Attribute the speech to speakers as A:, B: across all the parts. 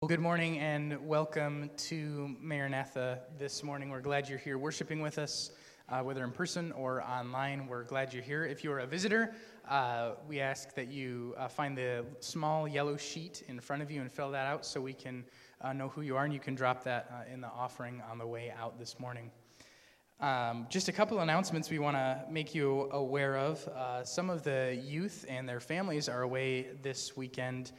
A: Well, good morning and welcome to Maranatha this morning. We're glad you're here worshiping with us, uh, whether in person or online. We're glad you're here. If you're a visitor, uh, we ask that you uh, find the small yellow sheet in front of you and fill that out so we can uh, know who you are, and you can drop that uh, in the offering on the way out this morning. Um, just a couple announcements we want to make you aware of. Uh, some of the youth and their families are away this weekend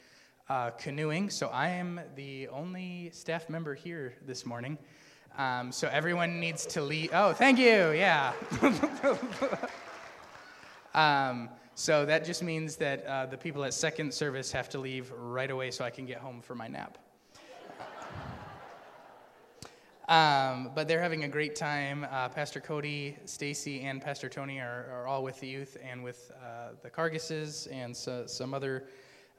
A: uh, canoeing. So I am the only staff member here this morning. Um, so everyone needs to leave. Oh, thank you. Yeah. um, so that just means that uh, the people at second service have to leave right away so I can get home for my nap. Um, but they're having a great time. Uh, Pastor Cody, Stacy, and Pastor Tony are, are, all with the youth and with uh, the Cargusses and so, some other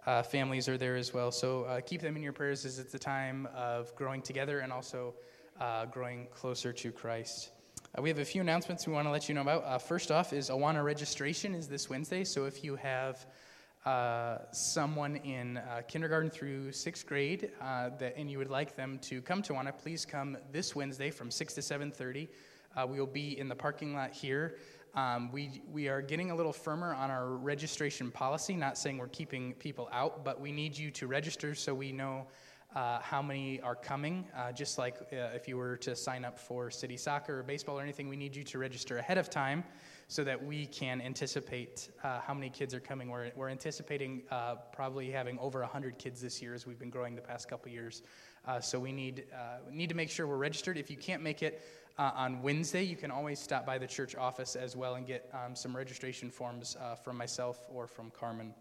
A: uh, families are there as well. So uh, keep them in your prayers as it's a time of growing together and also uh, growing closer to Christ. Uh, we have a few announcements we want to let you know about. Uh, first off is Awana registration is this Wednesday. So if you have uh, someone in kindergarten through sixth grade that, and you would like them to come to Awana, please come this Wednesday from 6 to 7.30. we will be in the parking lot here. Um, we, we are getting a little firmer on our registration policy, not saying we're keeping people out, but we need you to register so we know uh, how many are coming. Uh, just like uh, if you were to sign up for city soccer or baseball or anything, we need you to register ahead of time so that we can anticipate uh, how many kids are coming. We're, we're anticipating uh, probably having over 100 kids this year as we've been growing the past couple years. Uh, so we need, need to make sure we're registered. If you can't make it, uh, on Wednesday, you can always stop by the church office as well and get um, some registration forms uh, from myself or from Carmen.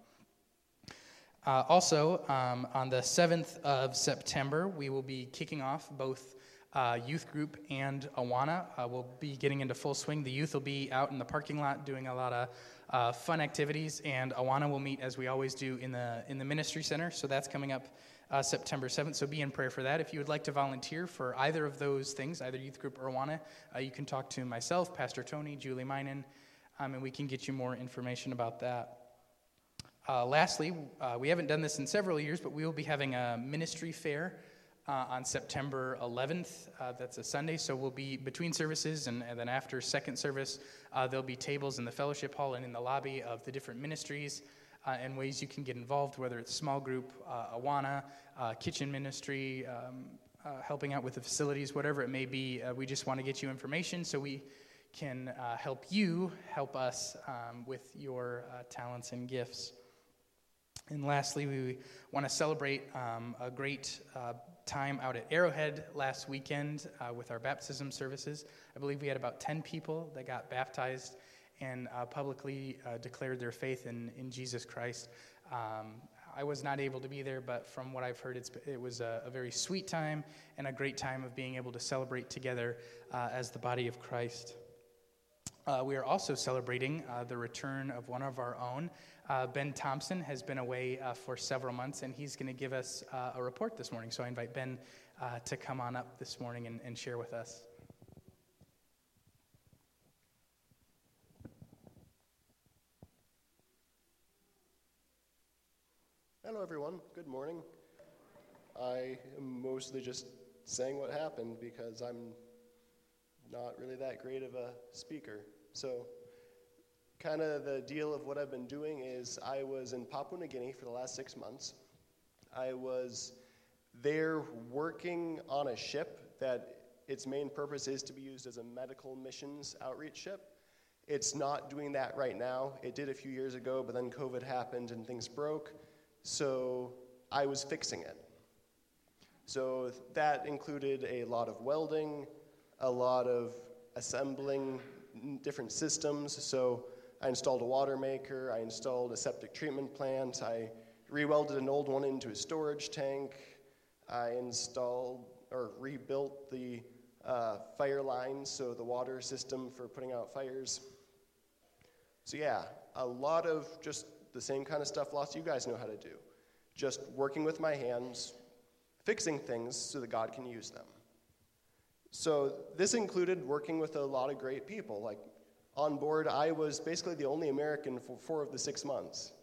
A: Uh, also, um, on the 7th of September, we will be kicking off both uh, youth group and Awana. Uh, we'll be getting into full swing. The youth will be out in the parking lot doing a lot of uh, fun activities, and Awana will meet as we always do in the in the ministry center. So that's coming up uh, September 7th. So be in prayer for that. If you would like to volunteer for either of those things, either youth group or Awana, uh, you can talk to myself, Pastor Tony, Julie Minen, um, and we can get you more information about that. Uh, lastly, uh, we haven't done this in several years, but we will be having a ministry fair uh, on September 11th. Uh, that's a Sunday, so we'll be between services, and, and then after second service, there'll be tables in the fellowship hall and in the lobby of the different ministries uh, and ways you can get involved, whether it's small group, uh, Awana, uh, kitchen ministry, um, uh, helping out with the facilities, whatever it may be. Uh, we just want to get you information so we can uh, help you help us um, with your talents and gifts. And lastly, we want to celebrate um, a great time out at Arrowhead last weekend with our baptism services. I believe we had about 10 people that got baptized and uh, publicly uh, declared their faith in, in Jesus Christ. Um, I was not able to be there, but from what I've heard, it was a, a, very sweet time and a great time of being able to celebrate together uh, as the body of Christ. Uh, we are also celebrating uh, the return of one of our own. Uh, ben Thompson has been away for several months, and he's going to give us a report this morning. So I invite Ben to come on up this morning and, and share with us.
B: Hello, everyone. Good morning. I am mostly just saying what happened because I'm not really that great of a speaker. So, kind of the deal of what I've been doing is I was in Papua New Guinea for the last six months. I was there working on a ship that its main purpose is to be used as a medical missions outreach ship. It's not doing that right now. It did a few years ago, but then COVID happened and things broke. So I was fixing it. So that included a lot of welding, a lot of assembling different systems. So I installed a water maker, I installed a septic treatment plant, I rewelded an old one into a storage tank, I installed or rebuilt the uh, fire lines, so the water system for putting out fires. So, yeah, a lot of just the same kind of stuff lots of you guys know how to do. Just working with my hands, fixing things so that God can use them. So this included working with a lot of great people. Like on board, I was basically the only American for four of the six months.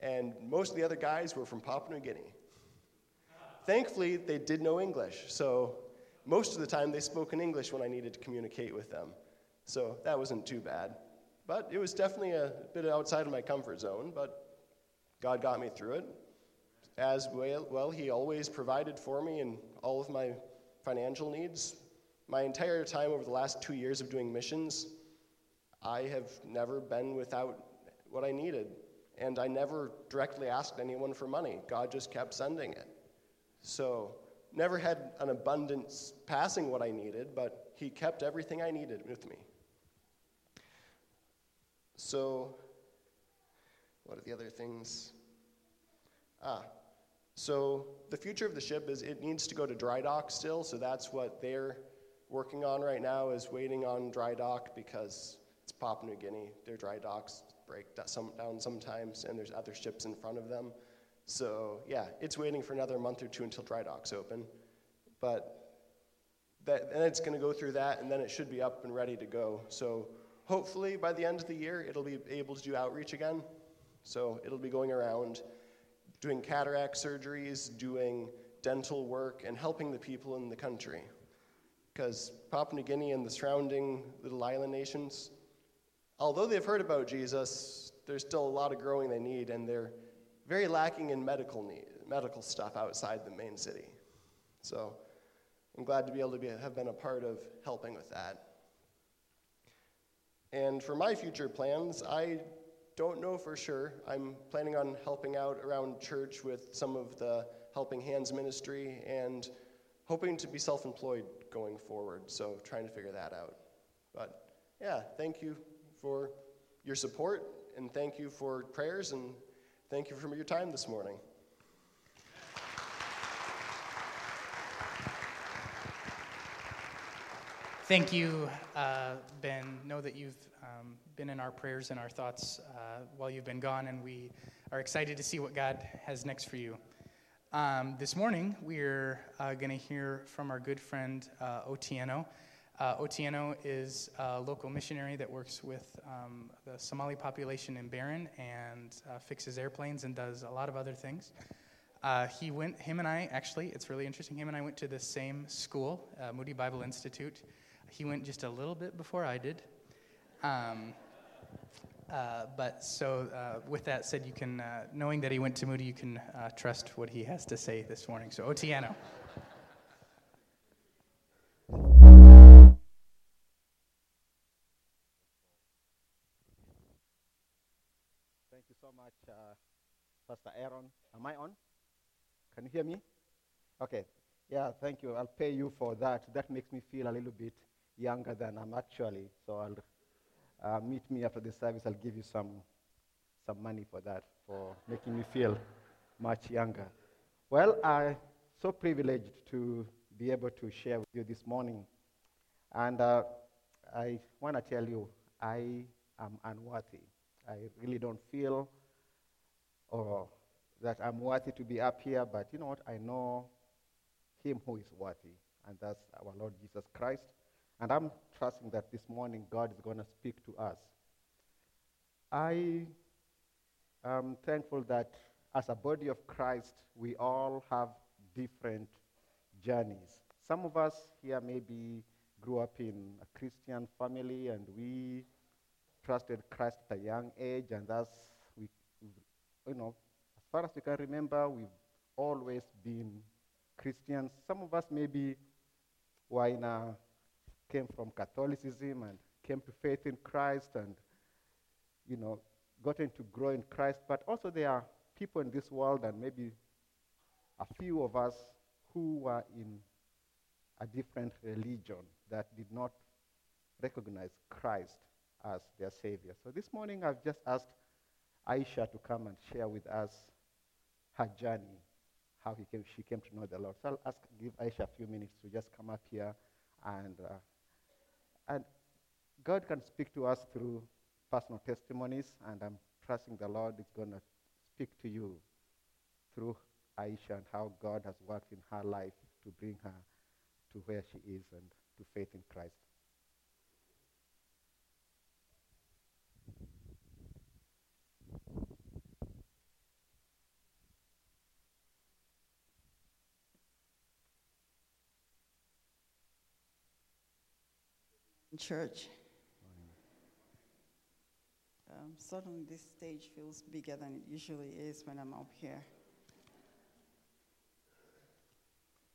B: And most of the other guys were from Papua New Guinea. thankfully, they did know English, so most of the time they spoke in English when I needed to communicate with them. So that wasn't too bad. But it was definitely a bit outside of my comfort zone, but God got me through it. As well, well, He always provided for me in all of my financial needs. My entire time over the last two years of doing missions, I have never been without what I needed. And I never directly asked anyone for money. God just kept sending it. So, never had an abundance passing what I needed, but He kept everything I needed with me. So, what are the other things? Ah, so the future of the ship is it needs to go to dry dock still, so that's what they're working on right now is waiting on dry dock because it's Papua New Guinea. Their dry docks break down sometimes, and there's other ships in front of them. So yeah, it's waiting for another month or two until dry docks open, but that, and it's going to go through that, and then it should be up and ready to go. So hopefully by the end of the year, it'll be able to do outreach again. So it'll be going around doing cataract surgeries, doing dental work, and helping the people in the country. Because Papua New Guinea and the surrounding little island nations, although they've heard about Jesus, there's still a lot of growing they need, and they're very lacking in medical need, medical stuff outside the main city. So I'm glad to be able to be, have been a part of helping with that. And for my future plans, I don't know for sure. I'm planning on helping out around church with some of the Helping Hands ministry and hoping to be self employed going forward. So, trying to figure that out. But yeah, thank you for your support and thank you for prayers and thank you for your time this morning.
A: Thank you, uh, Ben. Know that you've um, been in our prayers and our thoughts uh, while you've been gone, and we are excited to see what God has next for you. Um, this morning, we're uh, going to hear from our good friend uh, Otieno. Uh, Otieno is a local missionary that works with um, the Somali population in Barron and uh, fixes airplanes and does a lot of other things. Uh, he went, him and I, actually, it's really interesting. Him and I went to the same school, uh, Moody Bible Institute. He went just a little bit before I did. Um, uh, but so, uh, with that said, you can, uh, knowing that he went to Moody, you can uh, trust what he has to say this morning. So, Otieno.
C: Thank you so much, uh, Pastor Aaron. Am I on? Can you hear me? Okay. Yeah, thank you. I'll pay you for that. That makes me feel a little bit younger than I'm actually. So I'll uh, meet me after the service. I'll give you some some money for that, for making me feel much younger. Well, I'm so privileged to be able to share with you this morning. And uh, I want to tell you, I am unworthy. I really don't feel or that I'm worthy to be up here, but you know what? I know him who is worthy, and that's our Lord Jesus Christ. And I'm trusting that this morning God is going to speak to us. I am thankful that as a body of Christ, we all have different journeys. Some of us here maybe grew up in a Christian family and we trusted Christ at a young age, and that's, we, you know, as far as we can remember, we've always been Christians. Some of us maybe were in a came from Catholicism and came to faith in Christ and, you know, gotten to grow in Christ. But also there are people in this world and maybe a few of us who were in a different religion that did not recognize Christ as their Savior. So this morning I've just asked Aisha to come and share with us her journey, how came, she came to know the Lord. So I'll ask, give Aisha a few minutes to just come up here and uh, and God can speak to us through personal testimonies, and I'm trusting the Lord is going to speak to you through Aisha and how God has worked in her life to bring her to where she is and to faith in Christ.
D: Church. Um, suddenly, this stage feels bigger than it usually is when I'm up here.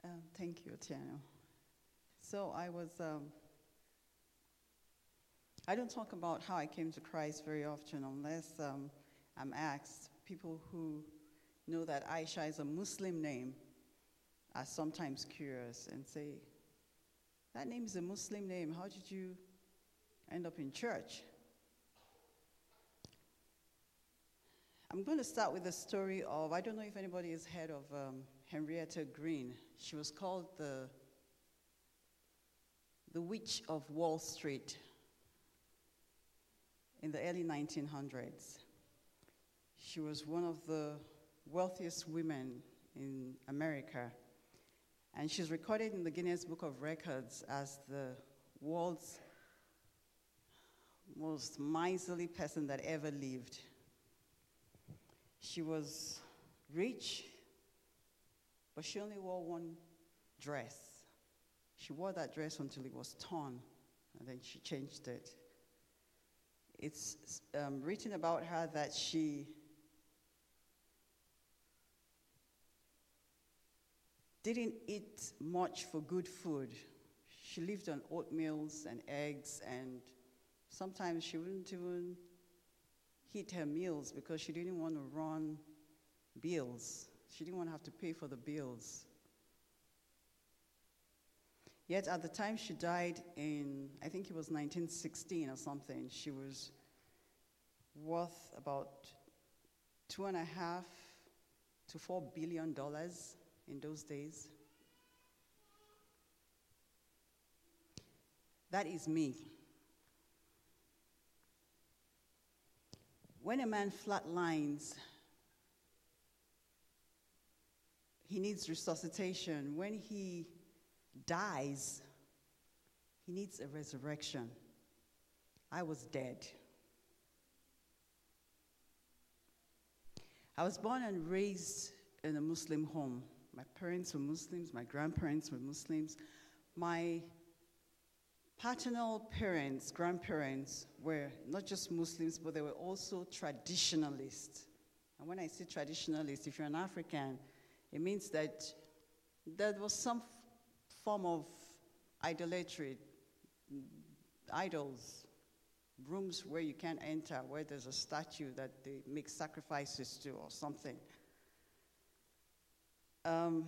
D: Um, thank you, Tiano. So I was. Um, I don't talk about how I came to Christ very often unless um, I'm asked. People who know that Aisha is a Muslim name are sometimes curious and say, That name is a Muslim name. How did you end up in church? I'm going to start with the story of I don't know if anybody has heard of um, Henrietta Green. She was called the, the Witch of Wall Street in the early 1900s. She was one of the wealthiest women in America. And she's recorded in the Guinness Book of Records as the world's most miserly person that ever lived. She was rich, but she only wore one dress. She wore that dress until it was torn, and then she changed it. It's um, written about her that she didn't eat much for good food. She lived on oatmeals and eggs, and sometimes she wouldn't even heat her meals because she didn't want to run bills. She didn't want to have to pay for the bills. Yet at the time she died in, I think it was 1916 or something, she was worth about two and a half to four billion dollars in those days. That is me. When a man flatlines, he needs resuscitation. When he dies, he needs a resurrection. I was dead. I was born and raised in a Muslim home. My parents were Muslims, my grandparents were Muslims. My paternal parents, grandparents were not just Muslims, but they were also traditionalists. And when I say traditionalist, if you're an African, it means that there was some form of idolatry, idols, rooms where you can't enter, where there's a statue that they make sacrifices to or something. Um,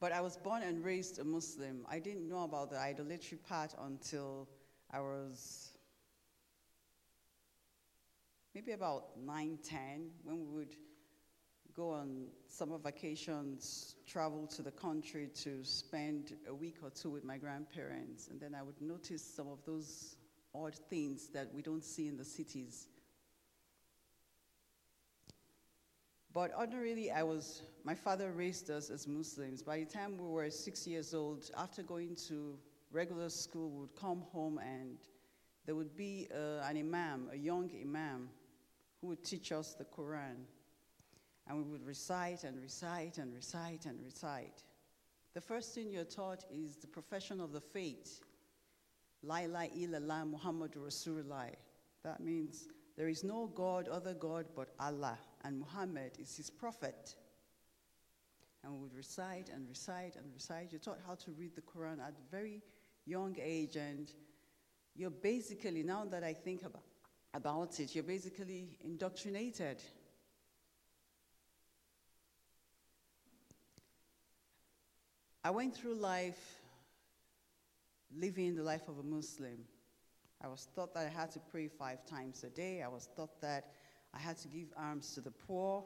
D: but I was born and raised a Muslim. I didn't know about the idolatry part until I was maybe about 9, 10, when we would go on summer vacations, travel to the country to spend a week or two with my grandparents. And then I would notice some of those odd things that we don't see in the cities. But ordinarily, I was, my father raised us as Muslims. By the time we were six years old, after going to regular school, we would come home and there would be uh, an imam, a young imam, who would teach us the Quran. And we would recite and recite and recite and recite. The first thing you're taught is the profession of the faith. La ilaha illallah Muhammad Rasulullah. That means there is no God, other God, but Allah, and Muhammad is his prophet. And we would recite and recite and recite. You're taught how to read the Quran at a very young age, and you're basically, now that I think about, about it, you're basically indoctrinated I went through life living the life of a Muslim. I was taught that I had to pray five times a day. I was taught that I had to give alms to the poor.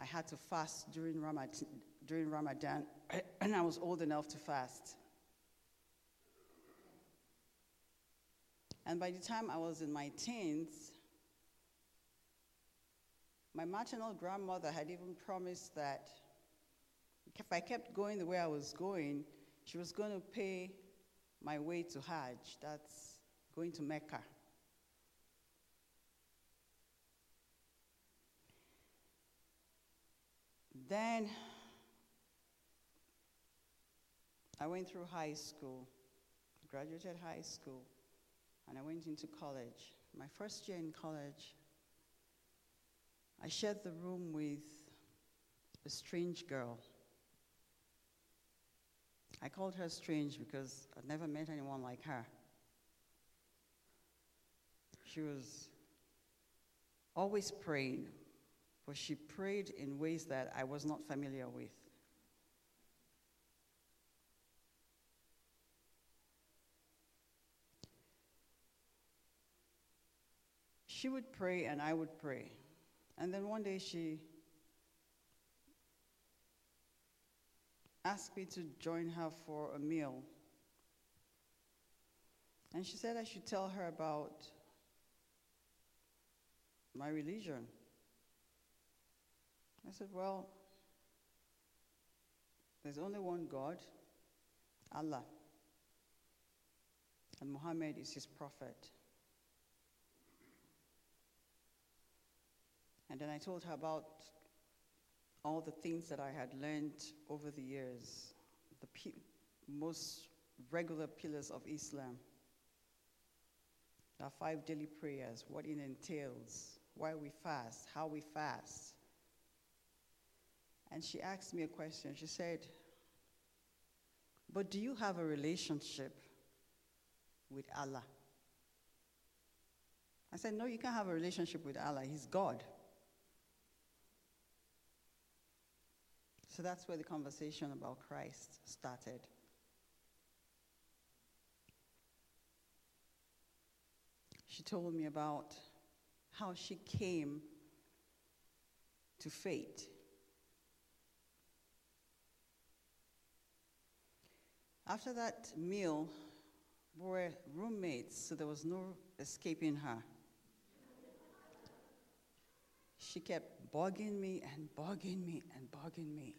D: I had to fast during Ramadan, during Ramadan and I was old enough to fast. And by the time I was in my teens, my maternal grandmother had even promised that if I kept going the way I was going, she was going to pay my way to Hajj. That's going to Mecca. Then I went through high school, graduated high school, and I went into college. My first year in college, I shared the room with a strange girl. I called her strange because I'd never met anyone like her. She was always praying, but she prayed in ways that I was not familiar with. She would pray and I would pray. And then one day she asked me to join her for a meal. And she said I should tell her about my religion. I said, Well, there's only one God, Allah. And Muhammad is his prophet. And then I told her about all the things that I had learned over the years, the p- most regular pillars of Islam. Our five daily prayers, what it entails, why we fast, how we fast. And she asked me a question. She said, But do you have a relationship with Allah? I said, No, you can't have a relationship with Allah. He's God. So that's where the conversation about Christ started. She told me about how she came to faith. After that meal, we were roommates, so there was no escaping her. She kept bugging me and bugging me and bugging me.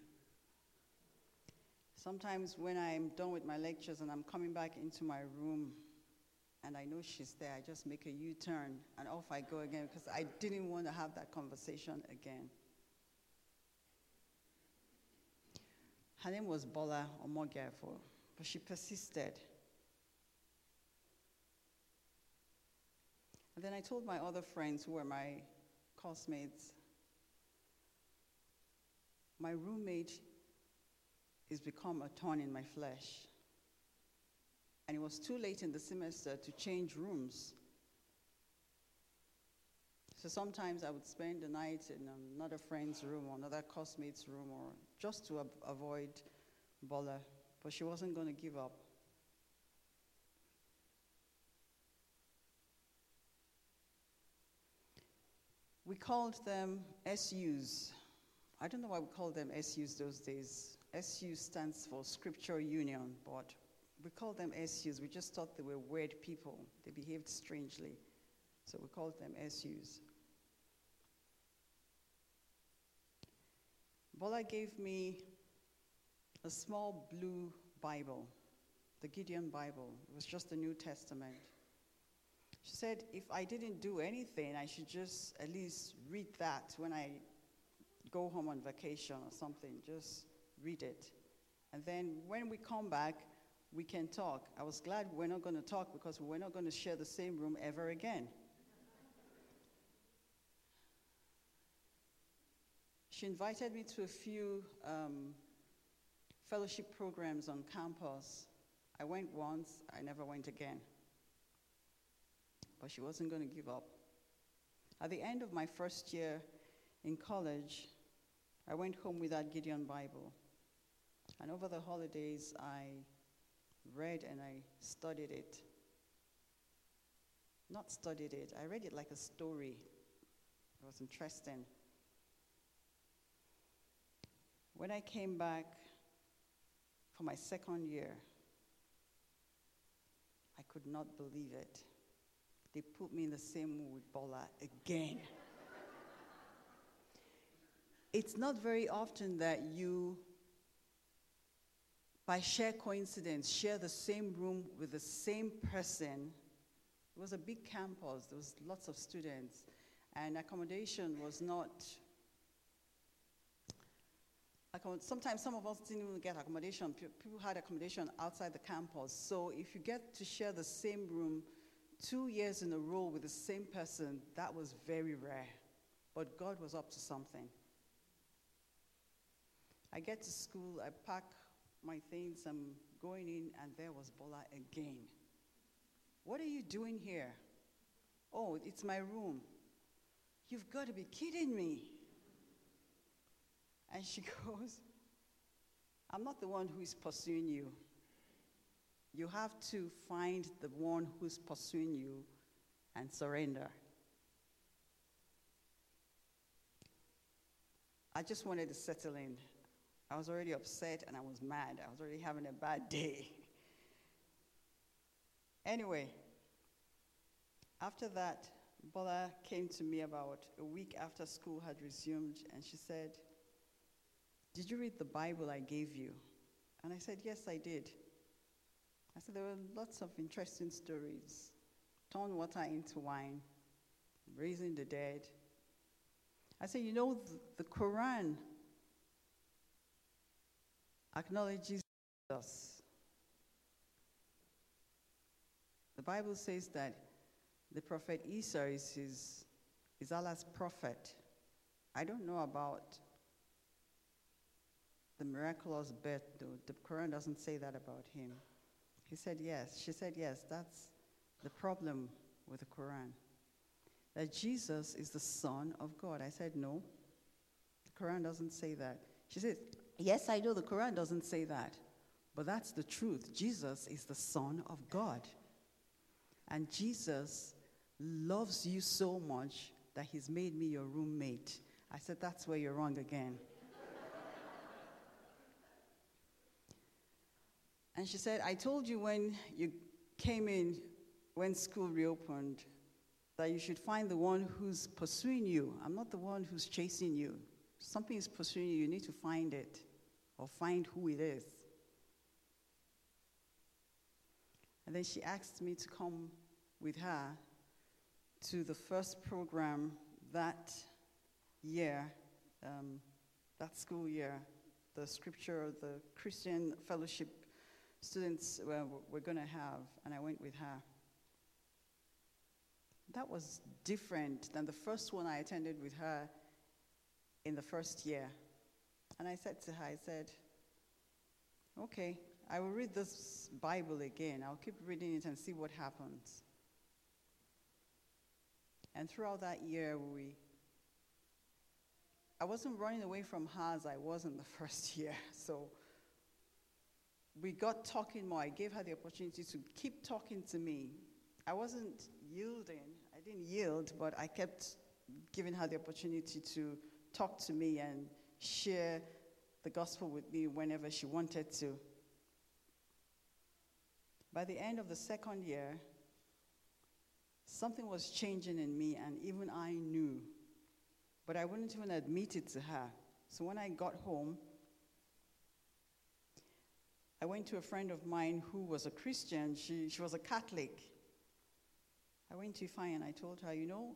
D: Sometimes when I'm done with my lectures and I'm coming back into my room and I know she's there, I just make a U turn and off I go again because I didn't want to have that conversation again. Her name was Bola Omogiafo, but she persisted. And then I told my other friends who were my classmates, my roommate is become a thorn in my flesh. And it was too late in the semester to change rooms. So sometimes I would spend the night in another friend's room or another classmate's room or just to ab- avoid Bola. But she wasn't going to give up. We called them SUs. I don't know why we called them SUs those days. SU stands for Scripture Union, but we called them SUs. We just thought they were weird people. They behaved strangely. So we called them SUs. Bola gave me a small blue Bible, the Gideon Bible. It was just the New Testament. She said if I didn't do anything, I should just at least read that when I go home on vacation or something. Just read it. And then when we come back, we can talk. I was glad we're not going to talk because we're not going to share the same room ever again. She invited me to a few um, fellowship programs on campus. I went once, I never went again. But she wasn't going to give up. At the end of my first year in college, I went home with that Gideon Bible. And over the holidays, I read and I studied it. Not studied it, I read it like a story. It was interesting. When I came back for my second year, I could not believe it. They put me in the same room with Bola again. it's not very often that you, by sheer coincidence, share the same room with the same person. It was a big campus, there was lots of students, and accommodation was not sometimes some of us didn't even get accommodation. People had accommodation outside the campus. So if you get to share the same room two years in a row with the same person, that was very rare. But God was up to something. I get to school, I pack my things, I'm going in, and there was Bola again. What are you doing here? Oh, it's my room. You've got to be kidding me. And she goes, I'm not the one who is pursuing you. You have to find the one who's pursuing you and surrender. I just wanted to settle in. I was already upset and I was mad. I was already having a bad day. anyway, after that, Bola came to me about a week after school had resumed and she said, Did you read the Bible I gave you? And I said, Yes, I did. I said, There were lots of interesting stories. Turn water into wine, raising the dead. I said, You know, the, Quran acknowledges us. The Bible says that the prophet Isa is, his, is Allah's prophet. I don't know about the miraculous birth, though. The Quran doesn't say that about him. He said yes. She said yes. That's the problem with the Quran. That Jesus is the Son of God. I said no. The Quran doesn't say that. She said, Yes, I know the Quran doesn't say that. But that's the truth. Jesus is the Son of God. And Jesus loves you so much that he's made me your roommate. I said, That's where you're wrong again. And she said, I told you when you came in, when school reopened, that you should find the one who's pursuing you. I'm not the one who's chasing you. Something is pursuing you, you need to find it or find who it is. And then she asked me to come with her to the first program that year, um, that school year, the scripture, the Christian fellowship students were, were going to have, and I went with her. That was different than the first one I attended with her in the first year. And I said to her, I said, okay, I will read this Bible again. I'll keep reading it and see what happens. And throughout that year, we, I wasn't running away from her as I was in the first year. So we got talking more. I gave her the opportunity to keep talking to me. I wasn't yielding. I didn't yield, but I kept giving her the opportunity to talk to me and share the gospel with me whenever she wanted to. By the end of the second year, something was changing in me, and even I knew. But I wouldn't even admit it to her. So when I got home, I went to a friend of mine who was a Christian. She, she was a Catholic. I went to Ifeanyi and I told her, you know,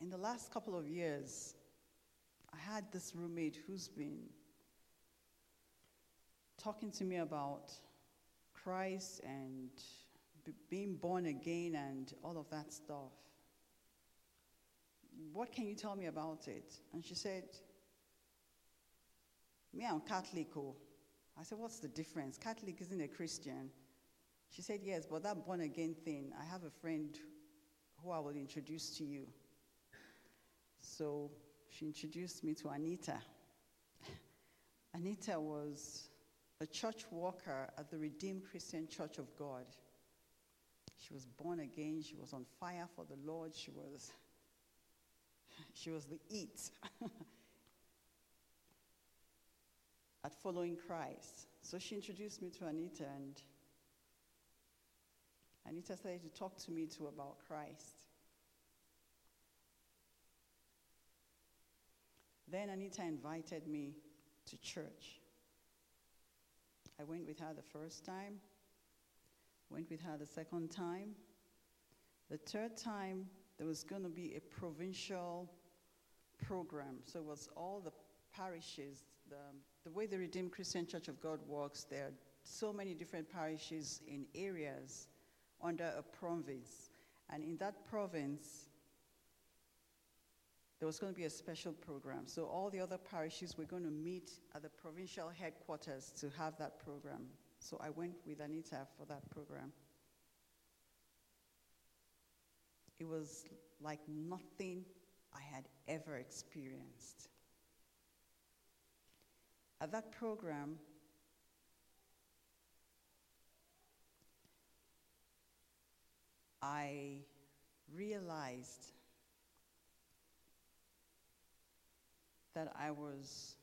D: in the last couple of years, I had this roommate who's been talking to me about Christ and b- being born again and all of that stuff. What can you tell me about it? And she said, Me, I'm Catholic. Oh. I said, What's the difference? Catholic isn't a Christian. She said, Yes, but that born again thing, I have a friend who I will introduce to you. So she introduced me to Anita. Anita was a church worker at the Redeemed Christian Church of God. She was born again, she was on fire for the Lord, she was she was the it at following Christ. So she introduced me to Anita and Anita started to talk to me too about Christ. Then Anita invited me to church. I went with her the first time, went with her the second time. The third time, there was going to be a provincial program. So it was all the parishes, the the way the Redeemed Christian Church of God works, there are so many different parishes in areas under a province. And in that province, there was going to be a special program. So all the other parishes were going to meet at the provincial headquarters to have that program. So I went with Anita for that program. It was like nothing I had ever experienced. At that program, I realized that I was,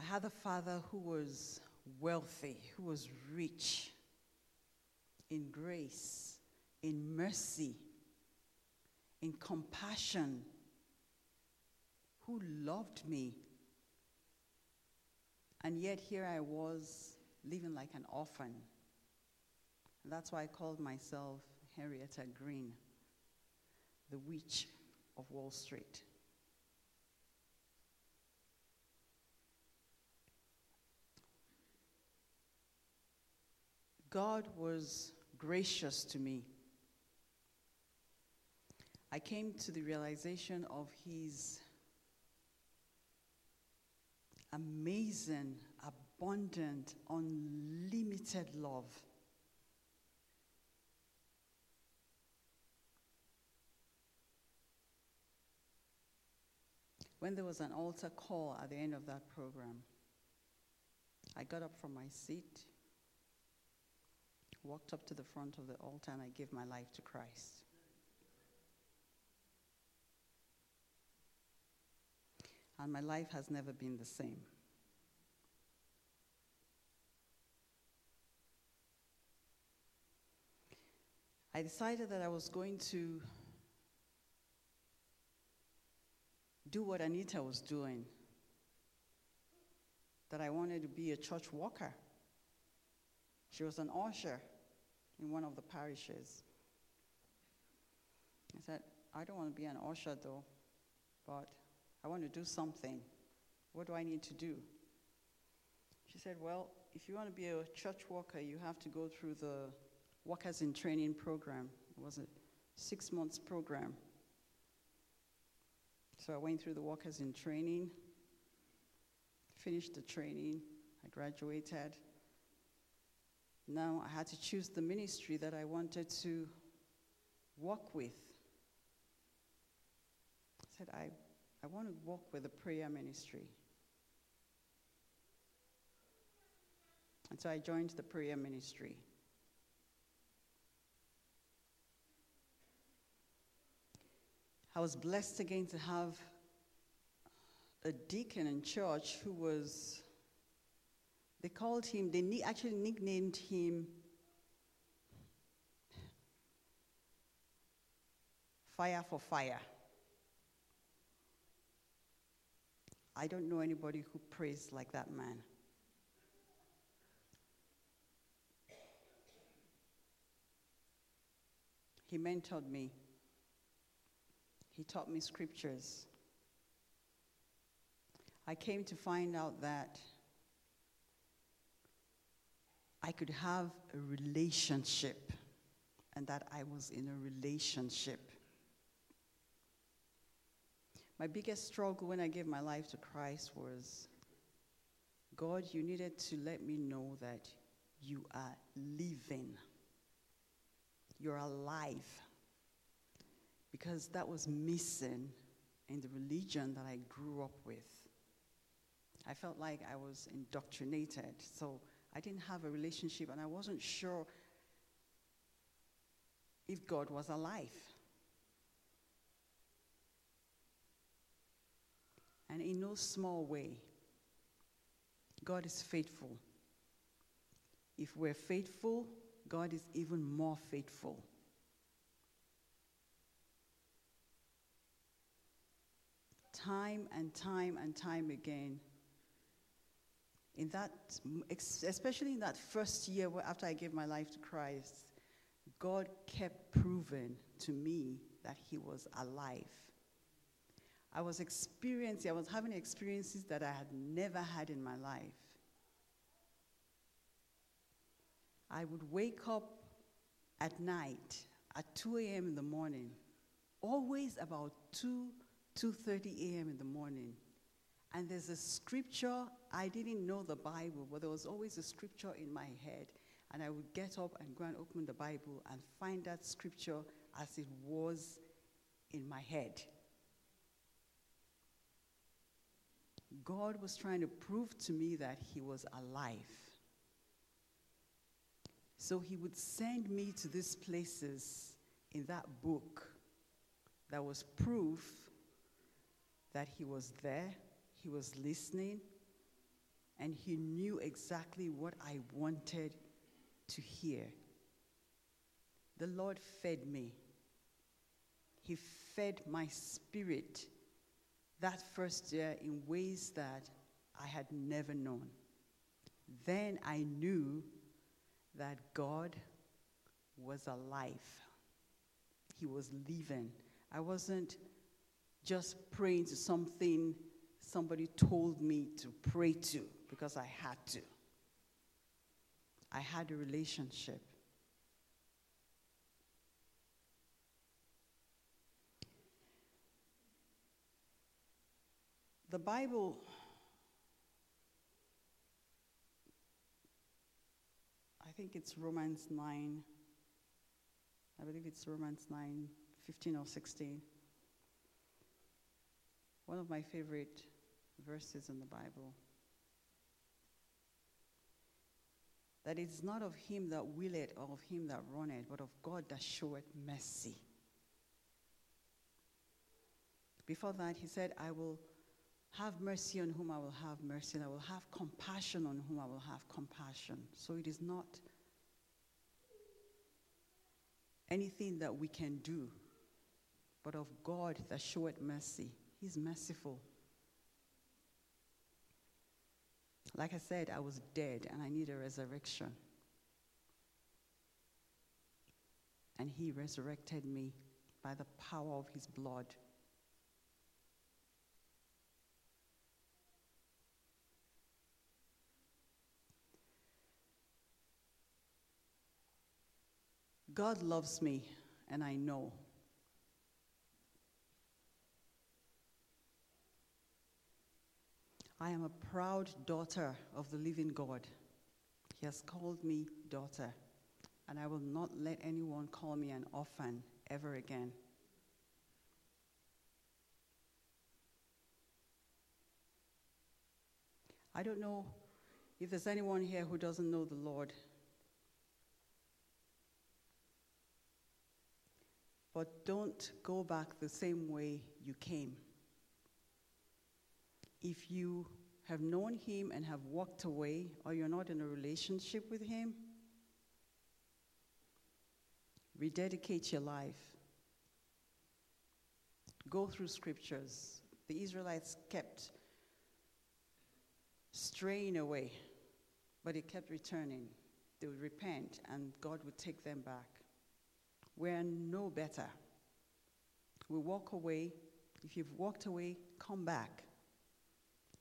D: I had a father who was wealthy, who was rich in grace, in mercy, in compassion, who loved me. And yet here I was living like an orphan. And that's why I called myself Henrietta Green, the witch of Wall Street. God was gracious to me. I came to the realization of His amazing, abundant, unlimited love. When there was an altar call at the end of that program, I got up from my seat walked up to the front of the altar and I gave my life to Christ. And my life has never been the same. I decided that I was going to do what Anita was doing, that I wanted to be a church walker. She was an usher in one of the parishes. I said, I don't want to be an usher though, but I want to do something. What do I need to do? She said, Well, if you want to be a church worker, you have to go through the Workers in Training program. It was a six months program. So I went through the Workers in Training, finished the training, I graduated. Now I had to choose the ministry that I wanted to work with. I said, I, want to work with the prayer ministry. And so I joined the prayer ministry. I was blessed again to have a deacon in church who was they called him, they actually nicknamed him Fire for Fire. I don't know anybody who prays like that man. He mentored me. He taught me scriptures. I came to find out that I could have a relationship and that I was in a relationship. My biggest struggle when I gave my life to Christ was God, you needed to let me know that you are living, you're alive. Because that was missing in the religion that I grew up with. I felt like I was indoctrinated. So I didn't have a relationship and I wasn't sure if God was alive. And in no small way, God is faithful. If we're faithful, God is even more faithful. Time and time and time again, in that, especially in that first year after I gave my life to Christ, God kept proving to me that He was alive. I was experiencing, I was having experiences that I had never had in my life. I would wake up at night at 2 a.m. in the morning, always about 2, 2.30 a.m. in the morning. And there's a scripture, I didn't know the Bible, but there was always a scripture in my head. And I would get up and go and open the Bible and find that scripture as it was in my head. God was trying to prove to me that He was alive. So He would send me to these places in that book that was proof that He was there, He was listening, and He knew exactly what I wanted to hear. The Lord fed me. He fed my spirit that first year in ways that I had never known. Then I knew that God was alive. He was living. I wasn't just praying to something somebody told me to pray to because I had to. I had a relationship. The Bible, I think it's Romans 9, I believe it's Romans 9, 15 or 16. One of my favorite verses in the Bible. That it's not of him that willeth or of him that runneth, but of God that showeth mercy. Before that, he said, I will have mercy on whom I will have mercy, and I will have compassion on whom I will have compassion. So it is not anything that we can do, but of God that showeth mercy. He's merciful. Like I said, I was dead and I need a resurrection. And He resurrected me by the power of His blood. God loves me, and I know. I am a proud daughter of the living God. He has called me daughter, and I will not let anyone call me an orphan ever again. I don't know if there's anyone here who doesn't know the Lord. But don't go back the same way you came. If you have known him and have walked away, or you're not in a relationship with him, rededicate your life. Go through scriptures. The Israelites kept straying away, but they kept returning. They would repent, and God would take them back. We're no better. We walk away. If you've walked away, come back.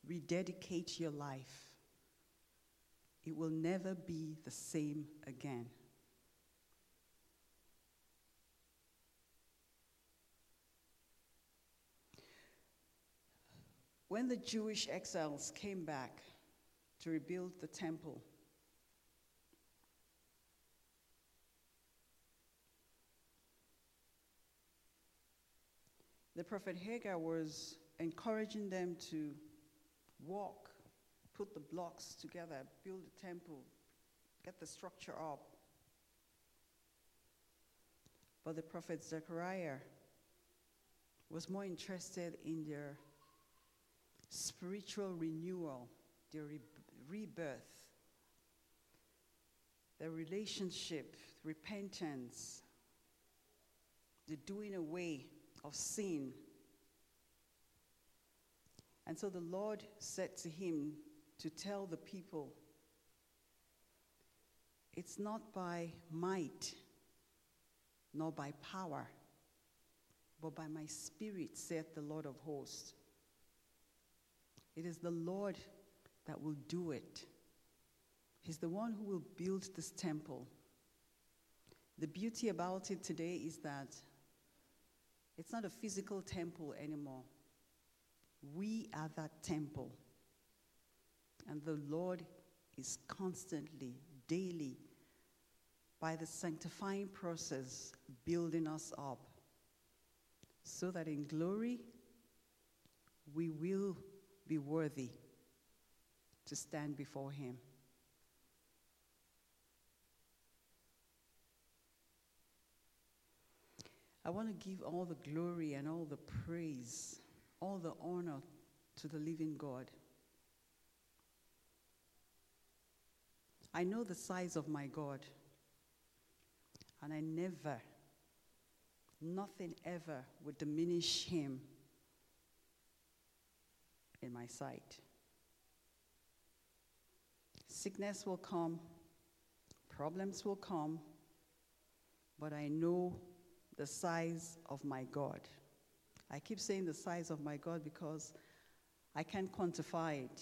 D: Rededicate your life. It will never be the same again. When the Jewish exiles came back to rebuild the temple, the prophet Haggai was encouraging them to walk, put the blocks together, build the temple, get the structure up. But the prophet Zechariah was more interested in their spiritual renewal, their re- rebirth, their relationship, repentance, the doing away of sin. And so the Lord said to him to tell the people, It's not by might nor by power, but by my spirit, saith the Lord of hosts. It is the Lord that will do it. He's the one who will build this temple. The beauty about it today is that it's not a physical temple anymore. We are that temple. And the Lord is constantly, daily, by the sanctifying process, building us up so that in glory we will be worthy to stand before Him. I want to give all the glory and all the praise, all the honor to the living God. I know the size of my God, and I never, nothing ever would diminish him in my sight. Sickness will come, problems will come, but I know the size of my God. I keep saying the size of my God because I can't quantify it.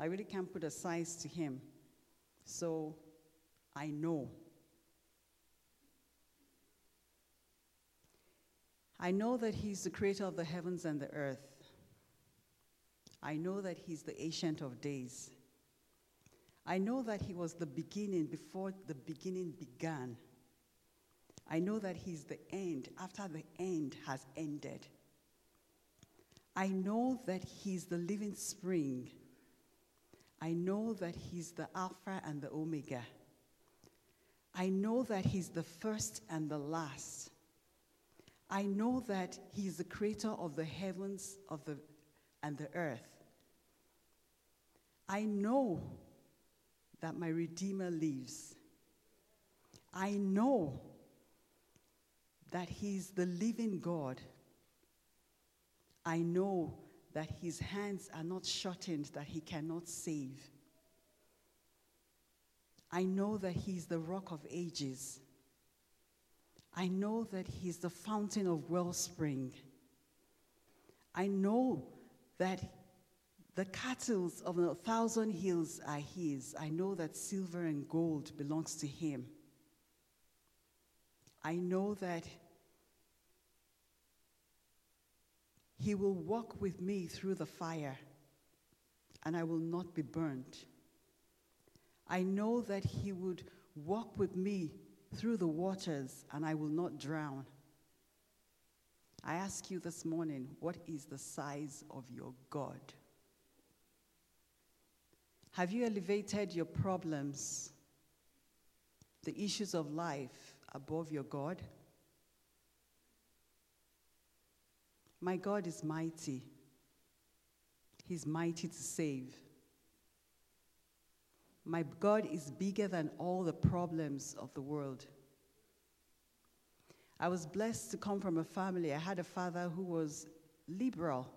D: I really can't put a size to Him. So I know. I know that He's the creator of the heavens and the earth. I know that He's the ancient of days. I know that He was the beginning before the beginning began. I know that He's the end after the end has ended. I know that He's the living spring. I know that He's the Alpha and the Omega. I know that He's the first and the last. I know that He's the creator of the heavens of the, and the earth. I know that my Redeemer lives. I know that He's the living God. I know that His hands are not shortened, that He cannot save. I know that He's the rock of ages. I know that He's the fountain of wellspring. I know that the cattle of a thousand hills are His. I know that silver and gold belongs to Him. I know that He will walk with me through the fire, and I will not be burnt. I know that He would walk with me through the waters, and I will not drown. I ask you this morning, what is the size of your God? Have you elevated your problems, the issues of life, above your God? My God is mighty. He's mighty to save. My God is bigger than all the problems of the world. I was blessed to come from a family. I had a father who was liberal.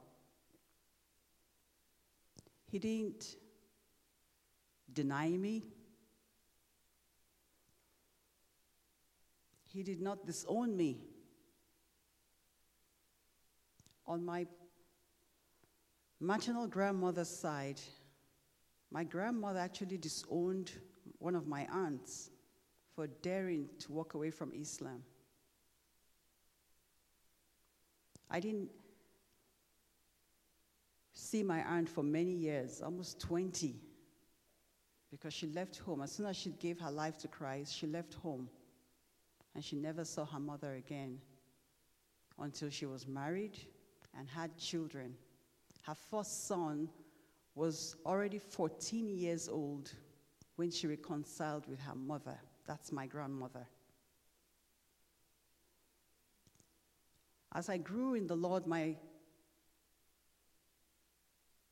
D: He didn't deny me, he did not disown me. On my maternal grandmother's side, my grandmother actually disowned one of my aunts for daring to walk away from Islam. I didn't see my aunt for many years, almost 20, because she left home. As soon as she gave her life to Christ, she left home and she never saw her mother again until she was married and had children. Her first son was already 14 years old when she reconciled with her mother. That's my grandmother. As I grew in the Lord, my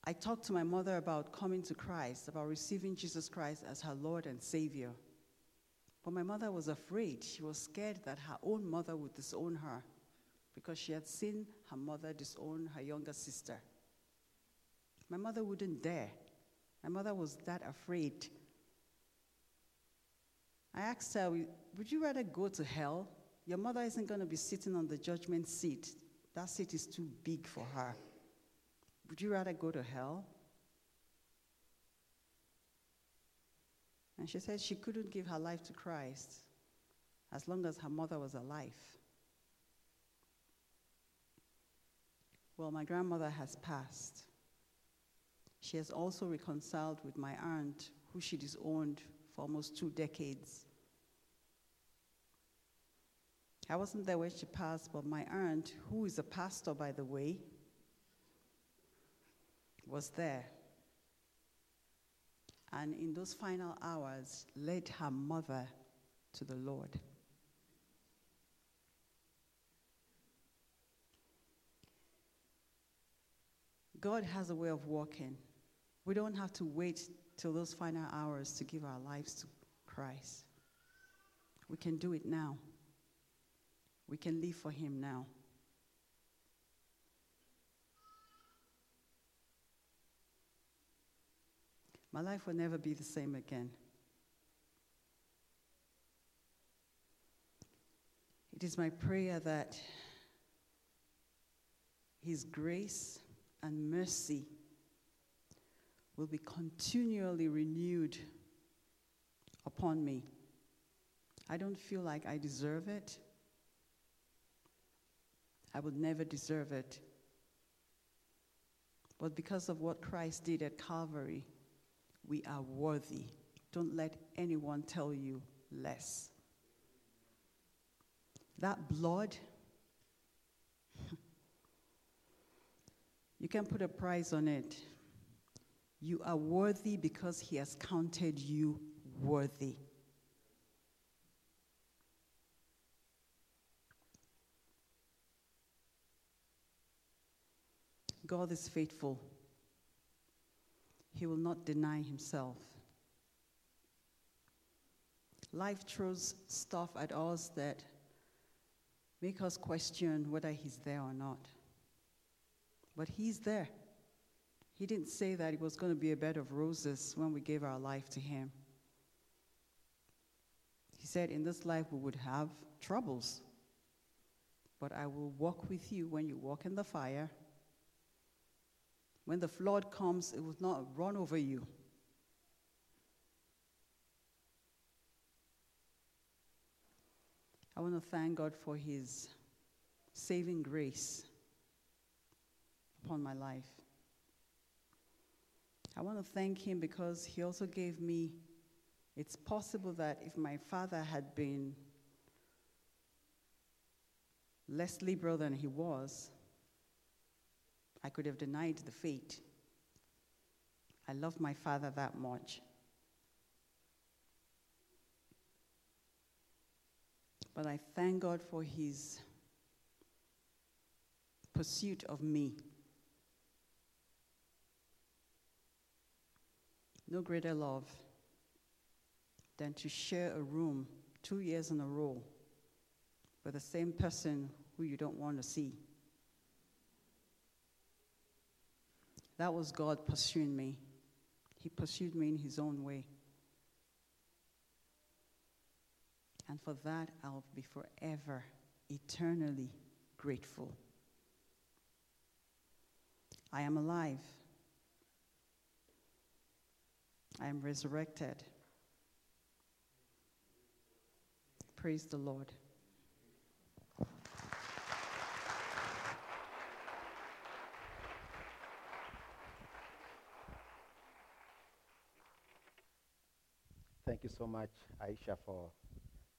D: I talked to my mother about coming to Christ, about receiving Jesus Christ as her Lord and Savior. But my mother was afraid. She was scared that her own mother would disown her because she had seen her mother disown her younger sister. My mother wouldn't dare. My mother was that afraid. I asked her, Would you rather go to hell Your mother isn't going to be sitting on the judgment seat. That seat is too big for her. Would you rather go to hell? And she said she couldn't give her life to Christ as long as her mother was alive. Well, my grandmother has passed. She has also reconciled with my aunt, who she disowned for almost two decades. I wasn't there when she passed, but my aunt, who is a pastor, by the way, was there. And in those final hours, led her mother to the Lord. God has a way of walking. We don't have to wait till those final hours to give our lives to Christ. We can do it now. We can live for Him now. My life will never be the same again. It is my prayer that His grace and mercy will be continually renewed upon me. I don't feel like I deserve it. I would never deserve it. But because of what Christ did at Calvary, we are worthy. Don't let anyone tell you less. That blood, you can put a price on it. You are worthy because He has counted you worthy. God is faithful. He will not deny himself. Life throws stuff at us that make us question whether he's there or not. But he's there. He didn't say that it was going to be a bed of roses when we gave our life to him. He said, In this life we would have troubles, but I will walk with you when you walk in the fire when the flood comes, it will not run over you. I want to thank God for His saving grace upon my life. I want to thank Him because He also gave me. It's possible that if my father had been less liberal than he was, I could have denied the fate. I love my father that much. But I thank God for his pursuit of me. No greater love than to share a room two years in a row with the same person who you don't want to see. That was God pursuing me. He pursued me in His own way. And for that, I'll be forever, eternally grateful. I am alive. I am resurrected. Praise the Lord.
C: Thank you so much, Aisha, for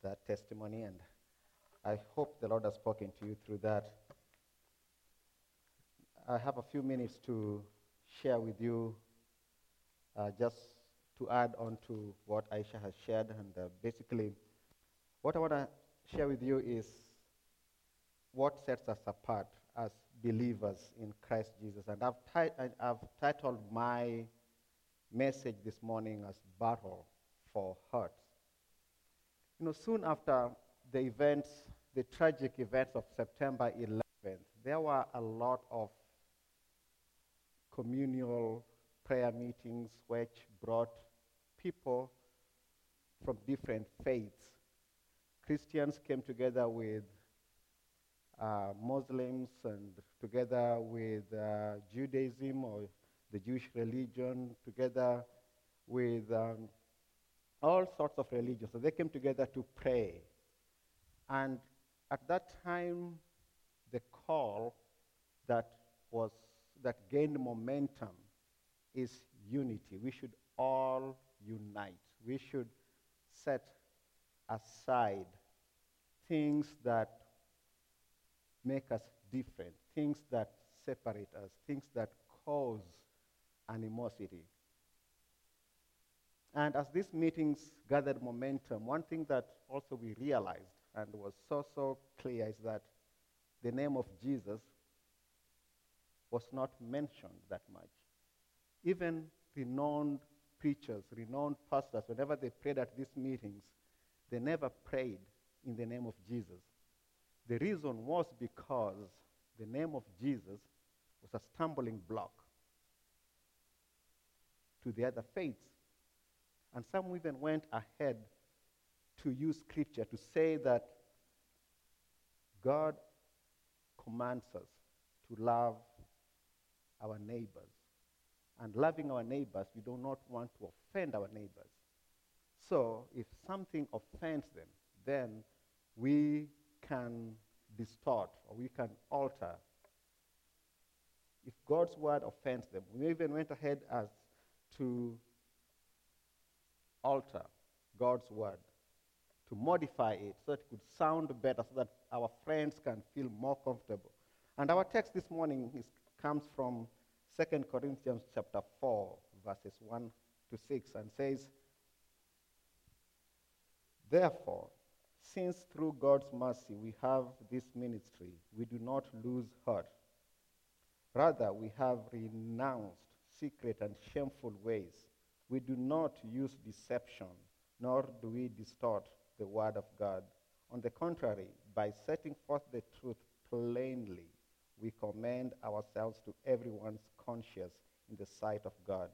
C: that testimony, and I hope the Lord has spoken to you through that. I have a few minutes to share with you, uh, just to add on to what Aisha has shared, and uh, basically, what I want to share with you is what sets us apart as believers in Christ Jesus. And I've, I've titled my message this morning as Battle for hurt. You know, soon after the events, the tragic events of September 11th, there were a lot of communal prayer meetings which brought people from different faiths Christians came together with uh, Muslims and together with uh, Judaism or the Jewish religion, together with um, all sorts of religions. So they came together to pray. And at that time, the call that was that gained momentum is unity. We should all unite. We should set aside things that make us different, things that separate us, things that cause animosity. And as these meetings gathered momentum, one thing that also we realized and was so, so clear is that the name of Jesus was not mentioned that much. Even renowned preachers, renowned pastors, whenever they prayed at these meetings, they never prayed in the name of Jesus. The reason was because the name of Jesus was a stumbling block to the other faiths. And some even went ahead to use scripture to say that God commands us to love our neighbors. And loving our neighbors, we do not want to offend our neighbors. So if something offends them, then we can distort or we can alter. If God's word offends them, we even went ahead as to alter God's word, to modify it so it could sound better, so that our friends can feel more comfortable. And our text this morning is, comes from 2 Corinthians chapter 4, verses 1 to 6, and says, Therefore, since through God's mercy we have this ministry, we do not lose heart. Rather, we have renounced secret and shameful ways. We do not use deception, nor do we distort the word of God. On the contrary, by setting forth the truth plainly, we commend ourselves to everyone's conscience in the sight of God.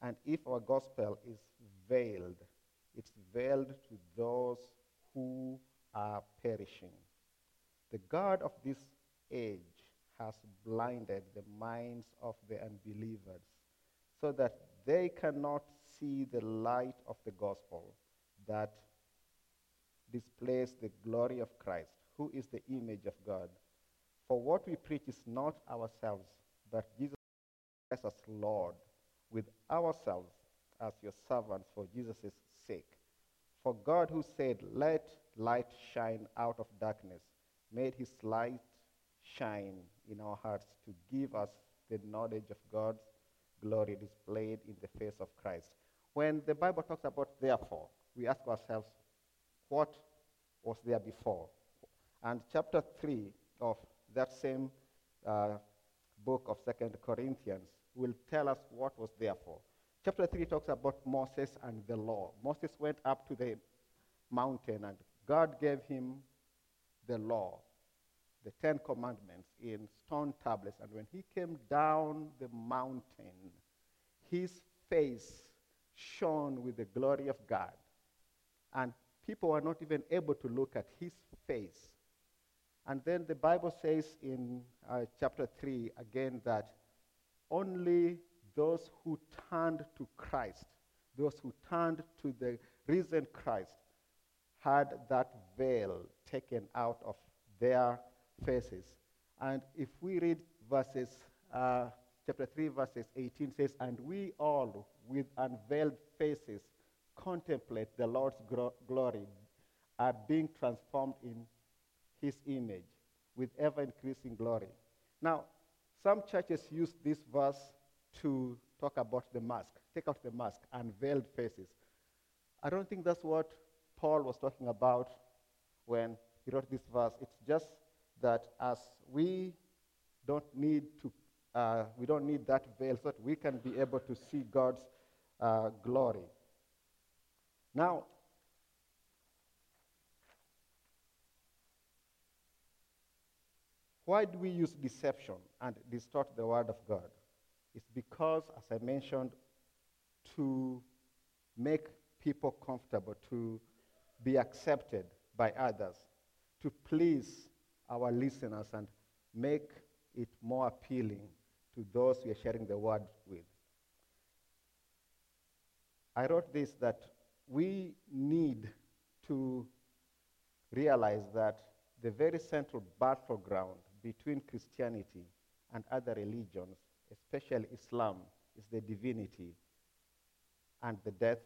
C: And if our gospel is veiled, it's veiled to those who are perishing. The God of this age has blinded the minds of the unbelievers so that they cannot see the light of the gospel that displays the glory of Christ, who is the image of God. For what we preach is not ourselves, but Jesus Christ as Lord, with ourselves as your servants for Jesus' sake. For God, who said, Let light shine out of darkness, made his light shine in our hearts to give us the knowledge of God's glory displayed in the face of Christ. When the Bible talks about therefore, we ask ourselves, what was there before? And chapter 3 of that same uh, book of Second Corinthians will tell us what was there for. Chapter 3 talks about Moses and the law. Moses went up to the mountain and God gave him the law, the Ten Commandments in stone tablets. And when he came down the mountain, his face shone with the glory of God. And people were not even able to look at his face. And then the Bible says in uh, chapter 3 again that only those who turned to Christ, those who turned to the risen Christ, had that veil taken out of their faces. And if we read verses, uh, chapter 3, verses 18 says, And we all, with unveiled faces, contemplate the Lord's gro- glory, are being transformed in his image with ever increasing glory. Now, some churches use this verse to talk about the mask, take out the mask, unveiled faces. I don't think that's what Paul was talking about when he wrote this verse. It's just that as we don't need to, uh, we don't need that veil so that we can be able to see God's uh, glory. Now, why do we use deception and distort the word of God? It's because, as I mentioned, to make people comfortable, to be accepted. by others to please our listeners and make it more appealing to those we are sharing the word with. I wrote this that we need to realize that the very central battleground between Christianity and other religions, especially Islam, is the divinity and the death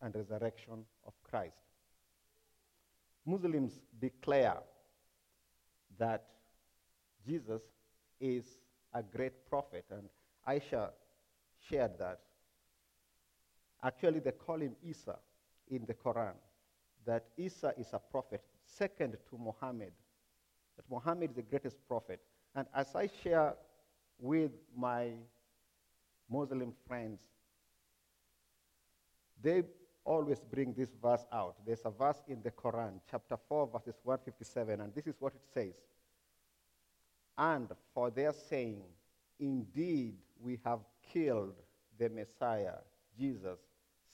C: and resurrection of Christ. Muslims declare that Jesus is a great prophet, and Aisha shared that. Actually, they call him Isa in the Quran, that Isa is a prophet, second to Muhammad, that Muhammad is the greatest prophet. And as I share with my Muslim friends, they always bring this verse out. There's a verse in the Quran, chapter 4, verses 157, and this is what it says. And for their saying, Indeed, we have killed the Messiah, Jesus,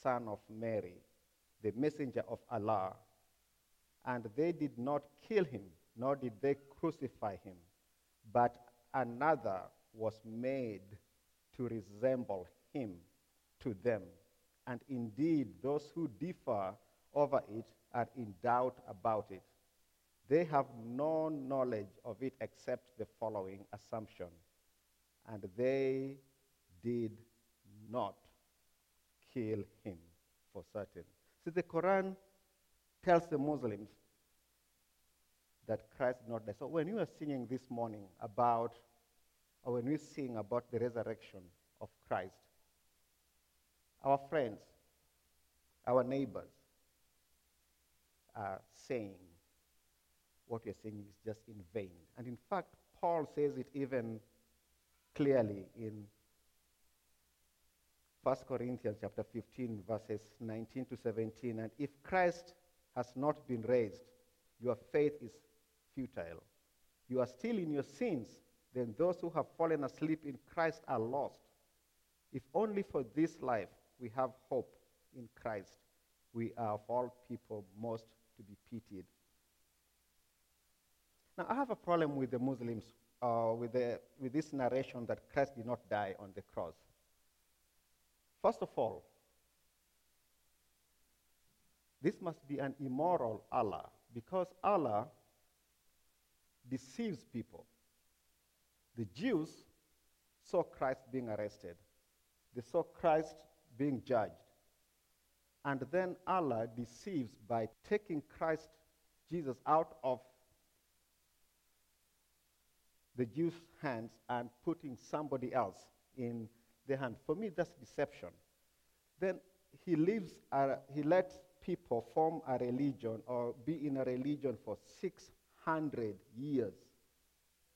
C: son of Mary, the messenger of Allah. And they did not kill him, nor did they crucify him, but another was made to resemble him to them. And indeed, those who differ over it are in doubt about it. They have no knowledge of it except the following assumption. And they did not kill him for certain. See, the Quran tells the Muslims that Christ did not die. So when you are singing this morning about, or when we sing about the resurrection of Christ, our friends, our neighbors are saying what we are saying is just in vain. And in fact, Paul says it even clearly in 1 Corinthians chapter 15, verses 19 to 17. And if Christ has not been raised, your faith is futile. You are still in your sins, then those who have fallen asleep in Christ are lost. If only for this life we have hope in Christ, we are of all people most to be pitied. Now, I have a problem with the Muslims, uh, with, the, with this narration that Christ did not die on the cross. First of all, this must be an immoral Allah because Allah deceives people. The Jews saw Christ being arrested, they saw Christ being judged. And then Allah deceives by taking Christ Jesus out of the Jews' hands and putting somebody else in their hand. For me, that's deception. Then he leaves, he lets people form a religion or be in a religion for 600 years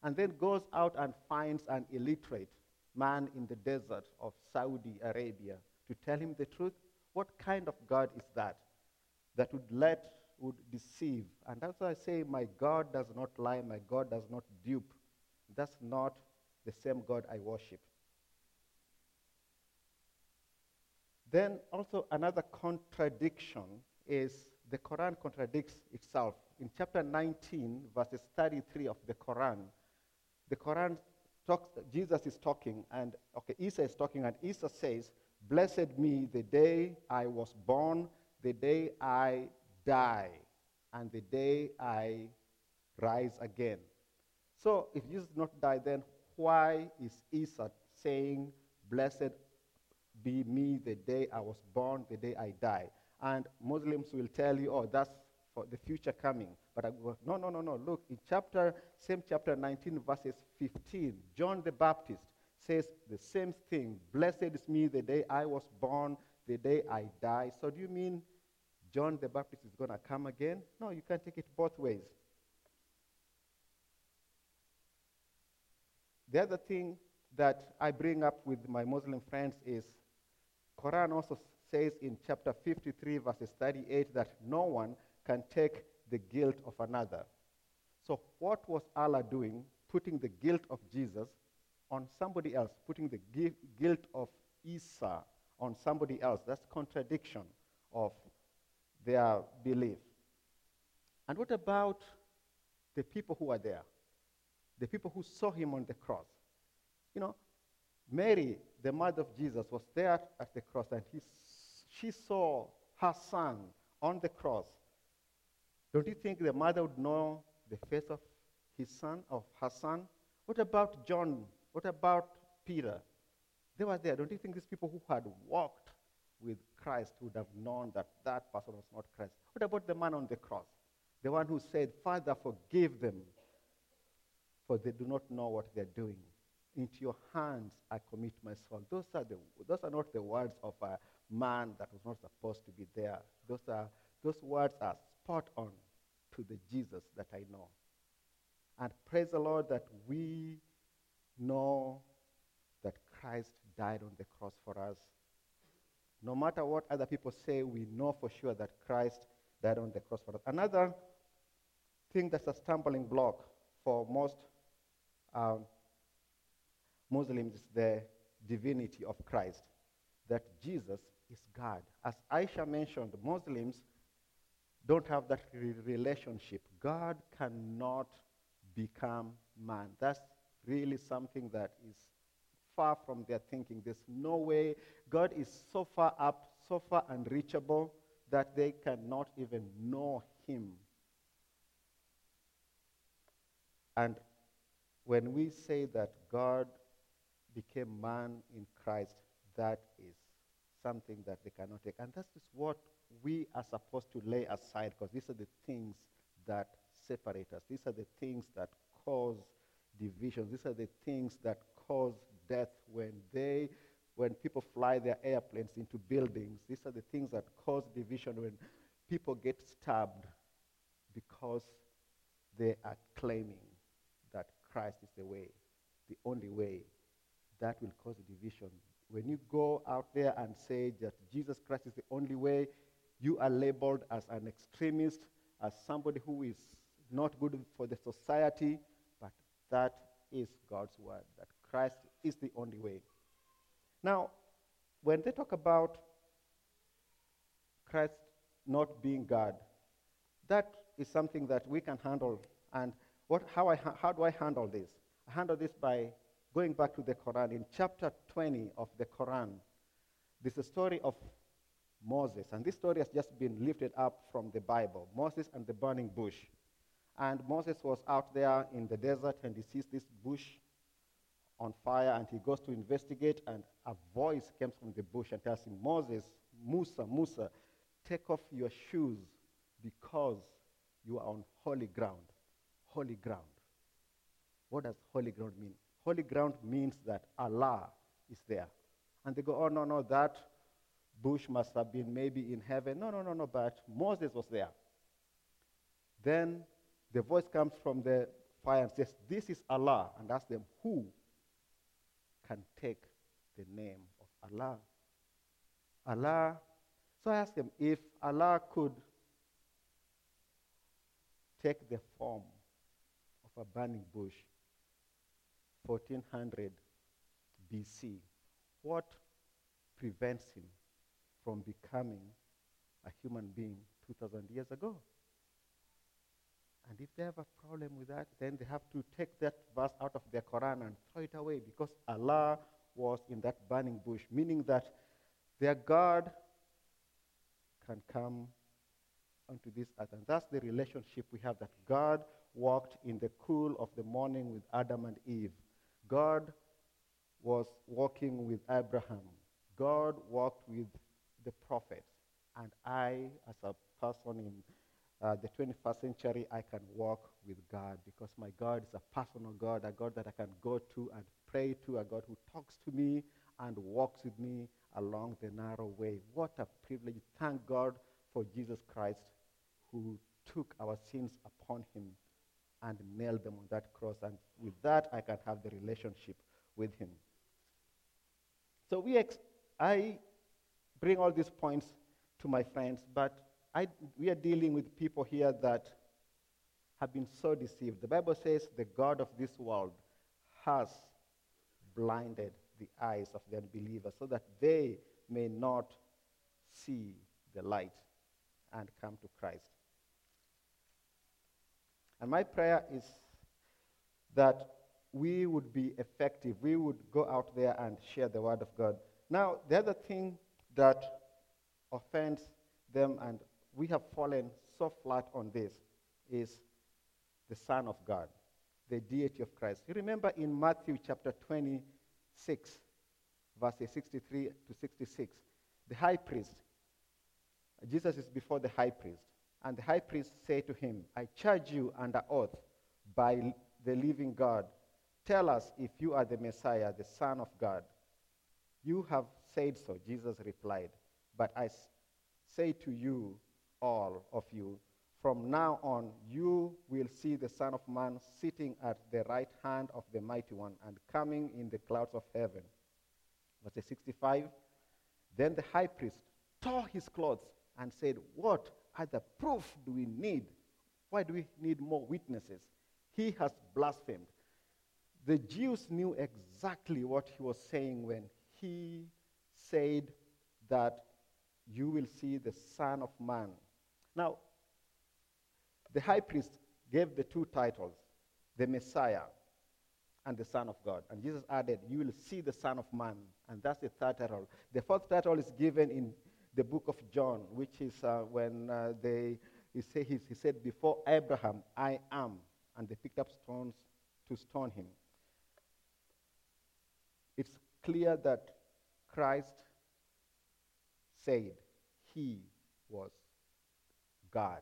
C: and then goes out and finds an illiterate man in the desert of Saudi Arabia to tell him the truth. What kind of God is that that would let, would deceive? And that's why I say, my God does not lie, my God does not dupe. That's not the same God I worship. Then also another contradiction is the Quran contradicts itself. In chapter 19, verses 33 of the Quran, the Quran talks, Jesus is talking, and okay, Isa is talking, and Isa says, Blessed me the day I was born, the day I die, and the day I rise again. So if Jesus did not die, then why is Isa saying, Blessed be me the day I was born, the day I die? And Muslims will tell you, oh, that's for the future coming. But I go, no, no, no, no. Look, in chapter, same chapter 19, verses 15, John the Baptist says the same thing. Blessed is me the day I was born, the day I die. So do you mean John the Baptist is going to come again? No, you can take it both ways. The other thing that I bring up with my Muslim friends is Quran also says in chapter 53 verses 38 that no one can take the guilt of another. So what was Allah doing putting the guilt of Jesus on somebody else, putting the guilt of Isa on somebody else? That's contradiction of their belief. And what about the people who were there? The people who saw him on the cross. You know, Mary, the mother of Jesus, was there at the cross and he, she saw her son on the cross. Don't you think the mother would know the face of his son, of her son? What about John? What about Peter? They were there. Don't you think these people who had walked with Christ would have known that that person was not Christ? What about the man on the cross? The one who said, Father, forgive them, for they do not know what they're doing. Into your hands I commit my soul. Those are, the, those are not the words of a man that was not supposed to be there. Those, are, those words are spot on to the Jesus that I know. And praise the Lord that we know that Christ died on the cross for us. No matter what other people say, we know for sure that Christ died on the cross for us. Another thing that's a stumbling block for most um, Muslims is the divinity of Christ, that Jesus is God. As Aisha mentioned, Muslims don't have that re- relationship. God cannot become man. That's really something that is far from their thinking. There's no way. God is so far up, so far unreachable that they cannot even know Him. And when we say that God became man in Christ, that is something that they cannot take. And that is what we are supposed to lay aside because these are the things that separate us. These are the things that cause divisions. These are the things that cause death when they when people fly their airplanes into buildings. These are the things that cause division when people get stabbed because they are claiming that Christ is the way, the only way. That will cause division. When you go out there and say that Jesus Christ is the only way, you are labeled as an extremist, as somebody who is not good for the society, that is God's word, that Christ is the only way. Now, when they talk about Christ not being God, that is something that we can handle. And what, how, I, how do I handle this? I handle this by going back to the Quran. In chapter 20 of the Quran, there's a story of Moses. And this story has just been lifted up from the Bible Moses and the burning bush. And Moses was out there in the desert and he sees this bush on fire and he goes to investigate and a voice comes from the bush and tells him, Moses, Musa, Musa, take off your shoes because you are on holy ground. Holy ground. What does holy ground mean? Holy ground means that Allah is there. And they go, oh, no, no, that bush must have been maybe in heaven. No, no, no, no, but Moses was there. Then the voice comes from the fire and says, This is Allah. And asks them, Who can take the name of Allah? Allah. So I asked them, if Allah could take the form of a burning bush, 1400 BC, what prevents him from becoming a human being 2,000 years ago? And if they have a problem with that, then they have to take that verse out of their Quran and throw it away because Allah was in that burning bush, meaning that their God can come onto this earth. And that's the relationship we have that God walked in the cool of the morning with Adam and Eve. God was walking with Abraham. God walked with the prophets. And I, as a person in uh, the 21st century, I can walk with God because my God is a personal God, a God that I can go to and pray to, a God who talks to me and walks with me along the narrow way. What a privilege. Thank God for Jesus Christ who took our sins upon him and nailed them on that cross. And with that, I can have the relationship with him. So we ex- I bring all these points to my friends, but I, we are dealing with people here that have been so deceived. The Bible says the God of this world has blinded the eyes of the unbelievers so that they may not see the light and come to Christ. And my prayer is that we would be effective. We would go out there and share the word of God. Now, the other thing that offends them, and we have fallen so flat on this, is the Son of God, the deity of Christ. You remember in Matthew chapter 26, verses 63 to 66, the high priest, Jesus is before the high priest, and the high priest said to him, I charge you under oath by the living God, tell us if you are the Messiah, the Son of God. You have said so, Jesus replied, but I say to you, all of you, from now on you will see the Son of Man sitting at the right hand of the Mighty One and coming in the clouds of heaven. Verse 65 Then the high priest tore his clothes and said, What other proof do we need? Why do we need more witnesses? He has blasphemed. The Jews knew exactly what he was saying when he said that you will see the Son of Man. Now, the high priest gave the two titles the Messiah and the Son of God. And Jesus added, You will see the Son of Man. And that's the third title. The fourth title is given in the book of John, which is uh, when uh, they, he, say, he, he said, Before Abraham, I am. And they picked up stones to stone him. It's clear that Christ said he was God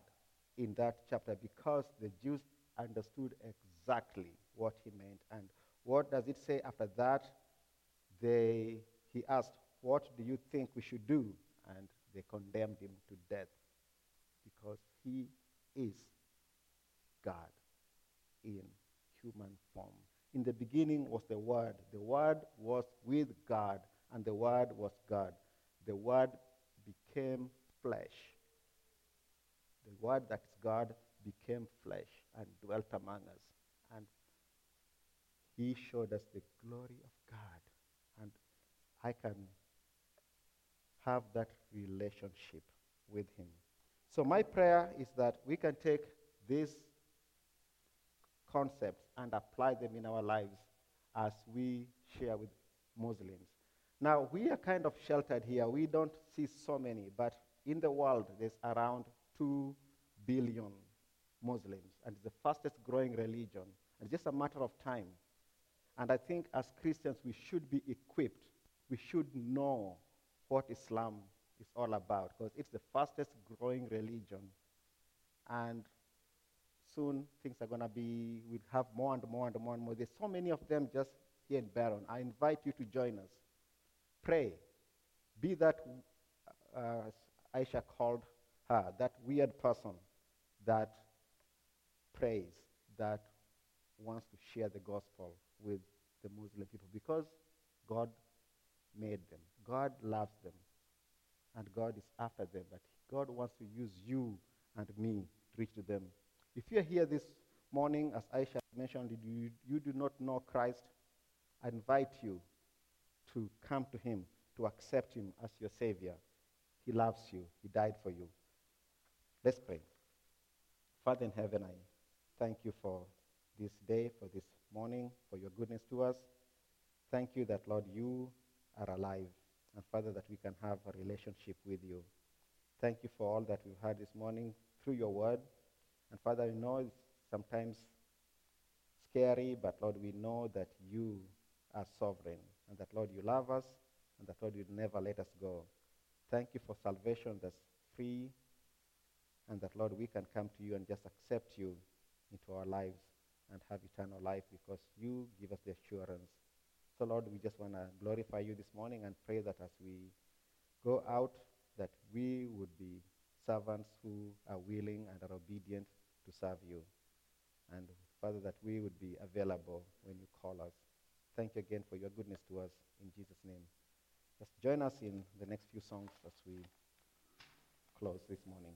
C: in that chapter because the Jews understood exactly what he meant. And what does it say after that? They, he asked, What do you think we should do? And they condemned him to death because he is God in human form. In the beginning was the Word. The Word was with God, and the Word was God. The Word became flesh. The Word that is God became flesh and dwelt among us. And He showed us the glory of God. And I can have that relationship with Him. So, my prayer is that we can take these concepts and apply them in our lives as we share with Muslims. Now, we are kind of sheltered here. We don't see so many, but in the world, there's around 2 billion Muslims, and it's the fastest growing religion. It's just a matter of time. And I think as Christians, we should be equipped. We should know what Islam is all about because it's the fastest growing religion. And soon things are going to be, we'll have more and more and more and more. There's so many of them just here in Barron. I invite you to join us. Pray. Be that, uh, Aisha called her, that weird person that prays, that wants to share the gospel with the Muslim people because God made them. God loves them. And God is after them. But God wants to use you and me to reach to them. If you're here this morning, as Aisha mentioned, you, you do not know Christ, I invite you to come to Him, to accept Him as your Savior. He loves you, He died for you. Let's pray. Father in heaven, I thank you for this day, for this morning, for your goodness to us. Thank you that, Lord, you are alive. And Father, that we can have a relationship with you. Thank you for all that we've heard this morning through your word. And Father, I know it's sometimes scary, but Lord, we know that you are sovereign and that, Lord, you love us and that, Lord, you never let us go. Thank you for salvation that's free and that, Lord, we can come to you and just accept you into our lives and have eternal life because you give us the assurance. So, Lord, we just want to glorify you this morning and pray that as we go out, that we would be servants who are willing and are obedient to serve you. And Father, that we would be available when you call us. Thank you again for your goodness to us. In Jesus' name. Just join us in the next few songs as we close this morning.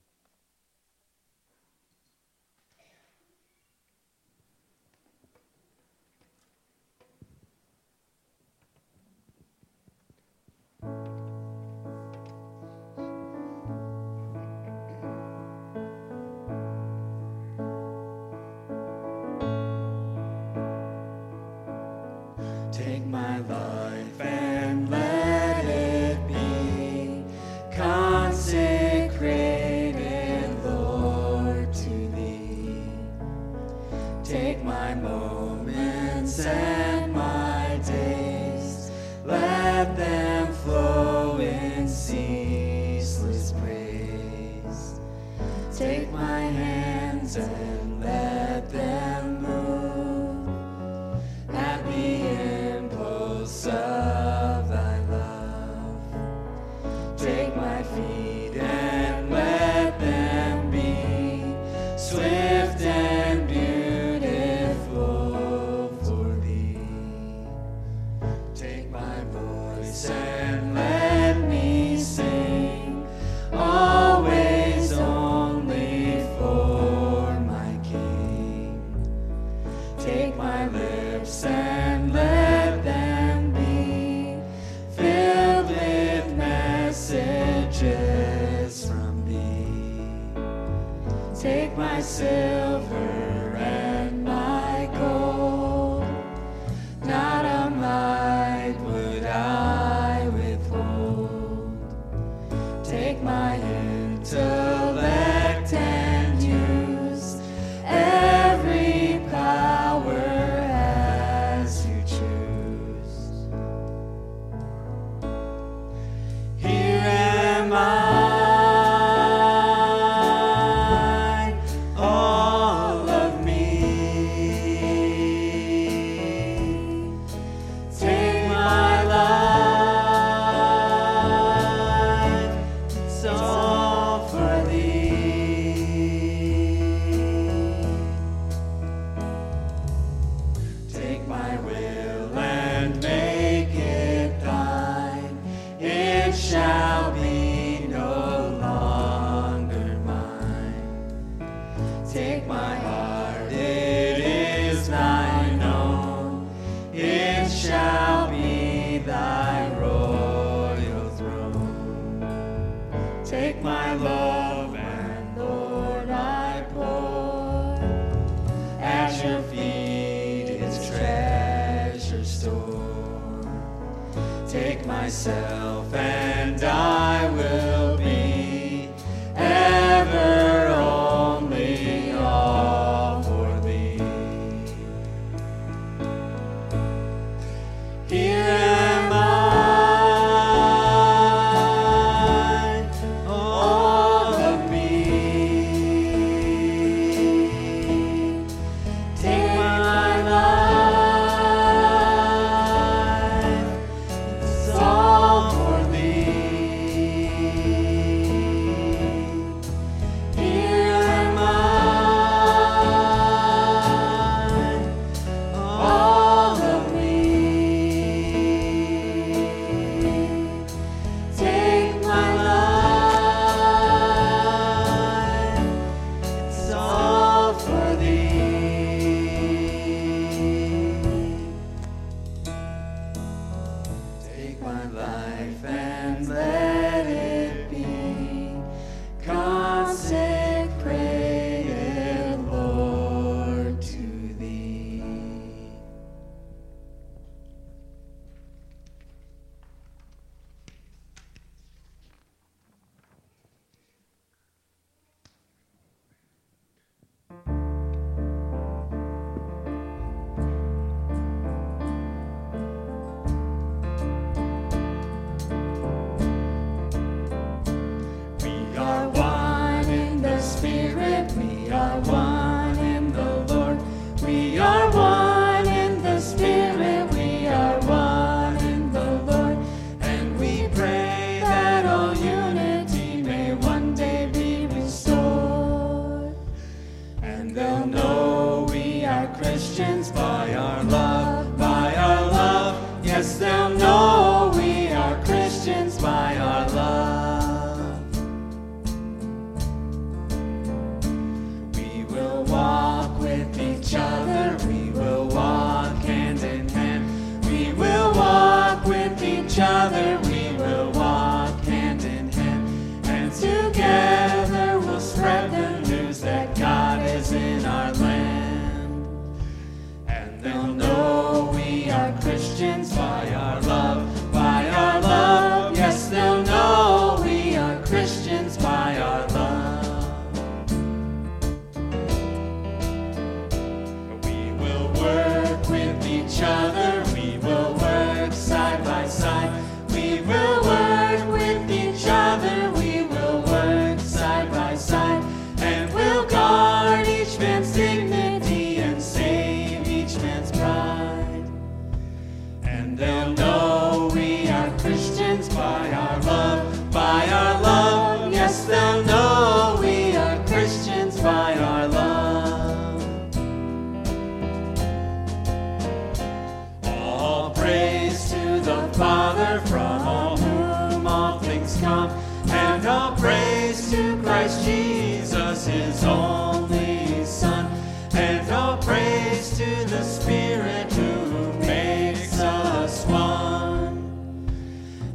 E: Father, from whom all things come, and all praise to Christ Jesus, his only Son, and all praise to the Spirit who makes us one.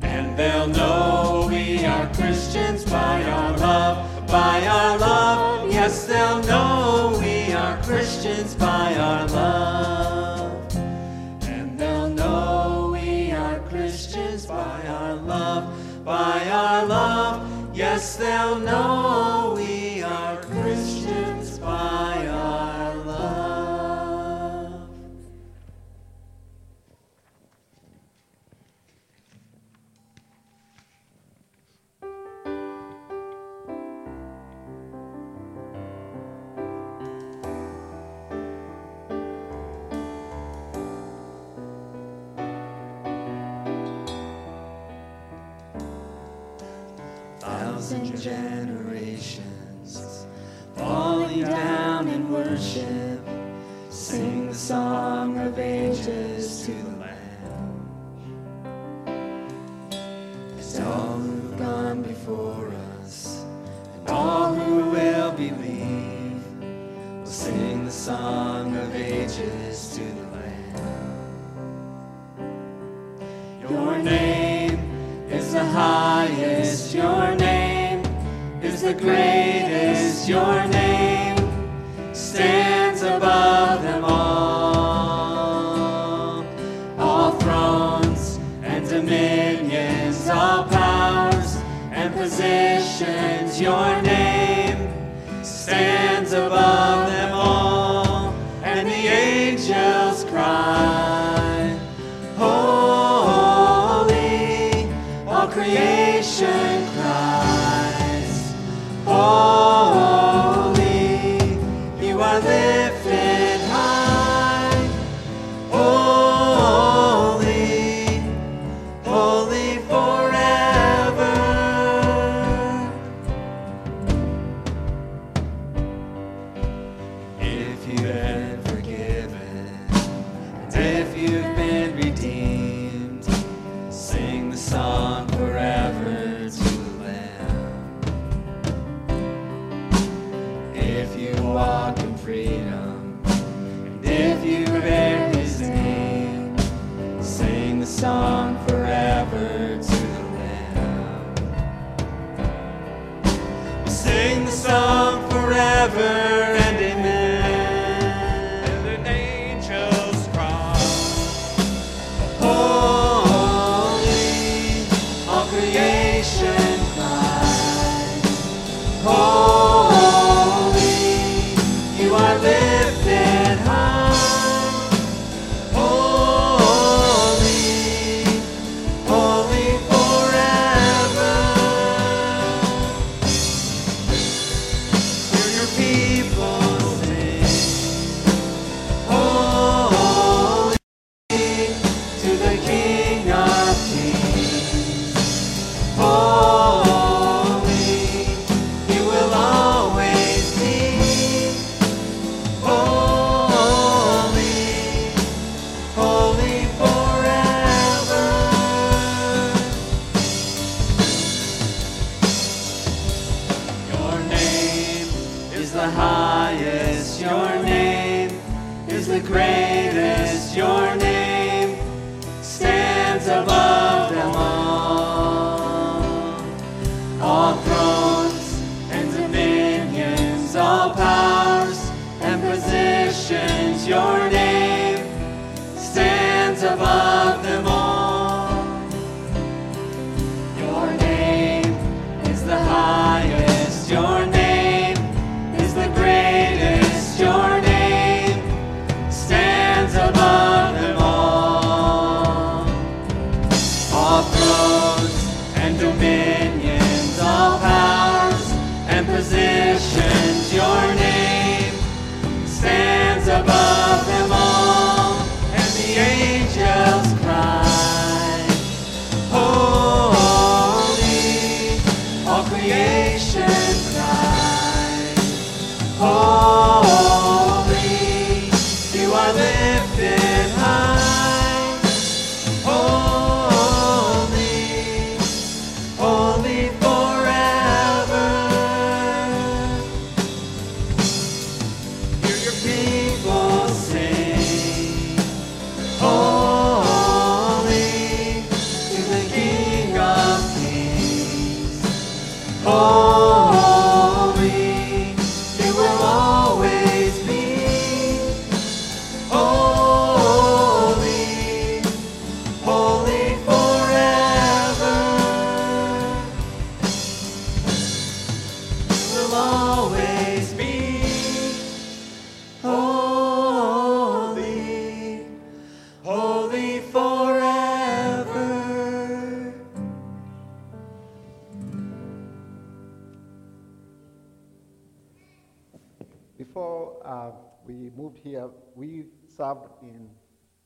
E: And they'll know we are Christians by they'll know.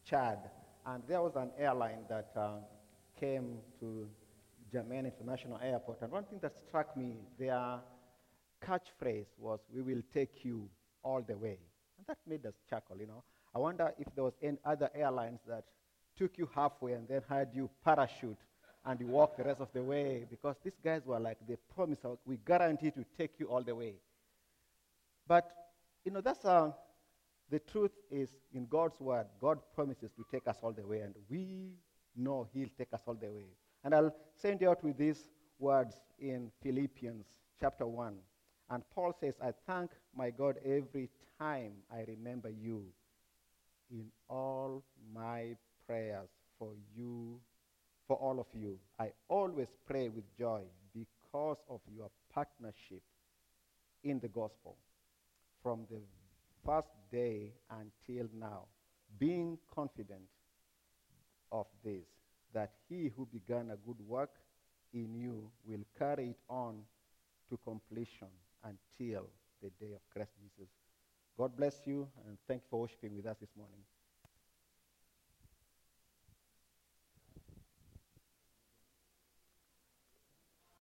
C: Chad, and there was an airline that uh, came to N'Djamena International Airport. And one thing that struck me, their catchphrase was, "We will take you all the way," and that made us chuckle. You know, I wonder if there was any other airlines that took you halfway and then had you parachute and you walk the rest of the way, because these guys were like, they promised, we guarantee to take you all the way. But, you know, that's uh, the truth is in God's word, God promises to take us all the way, and we know He'll take us all the way. And I'll send you out with these words in Philippians chapter 1. And Paul says, I thank my God every time I remember you in all my prayers for you, for all of you. I always pray with joy because of your partnership in the gospel from the first day until now, being confident of this, that he who began a good work in you will carry it on to completion until the day of Christ Jesus. God bless you, and thank you for worshiping with us this morning.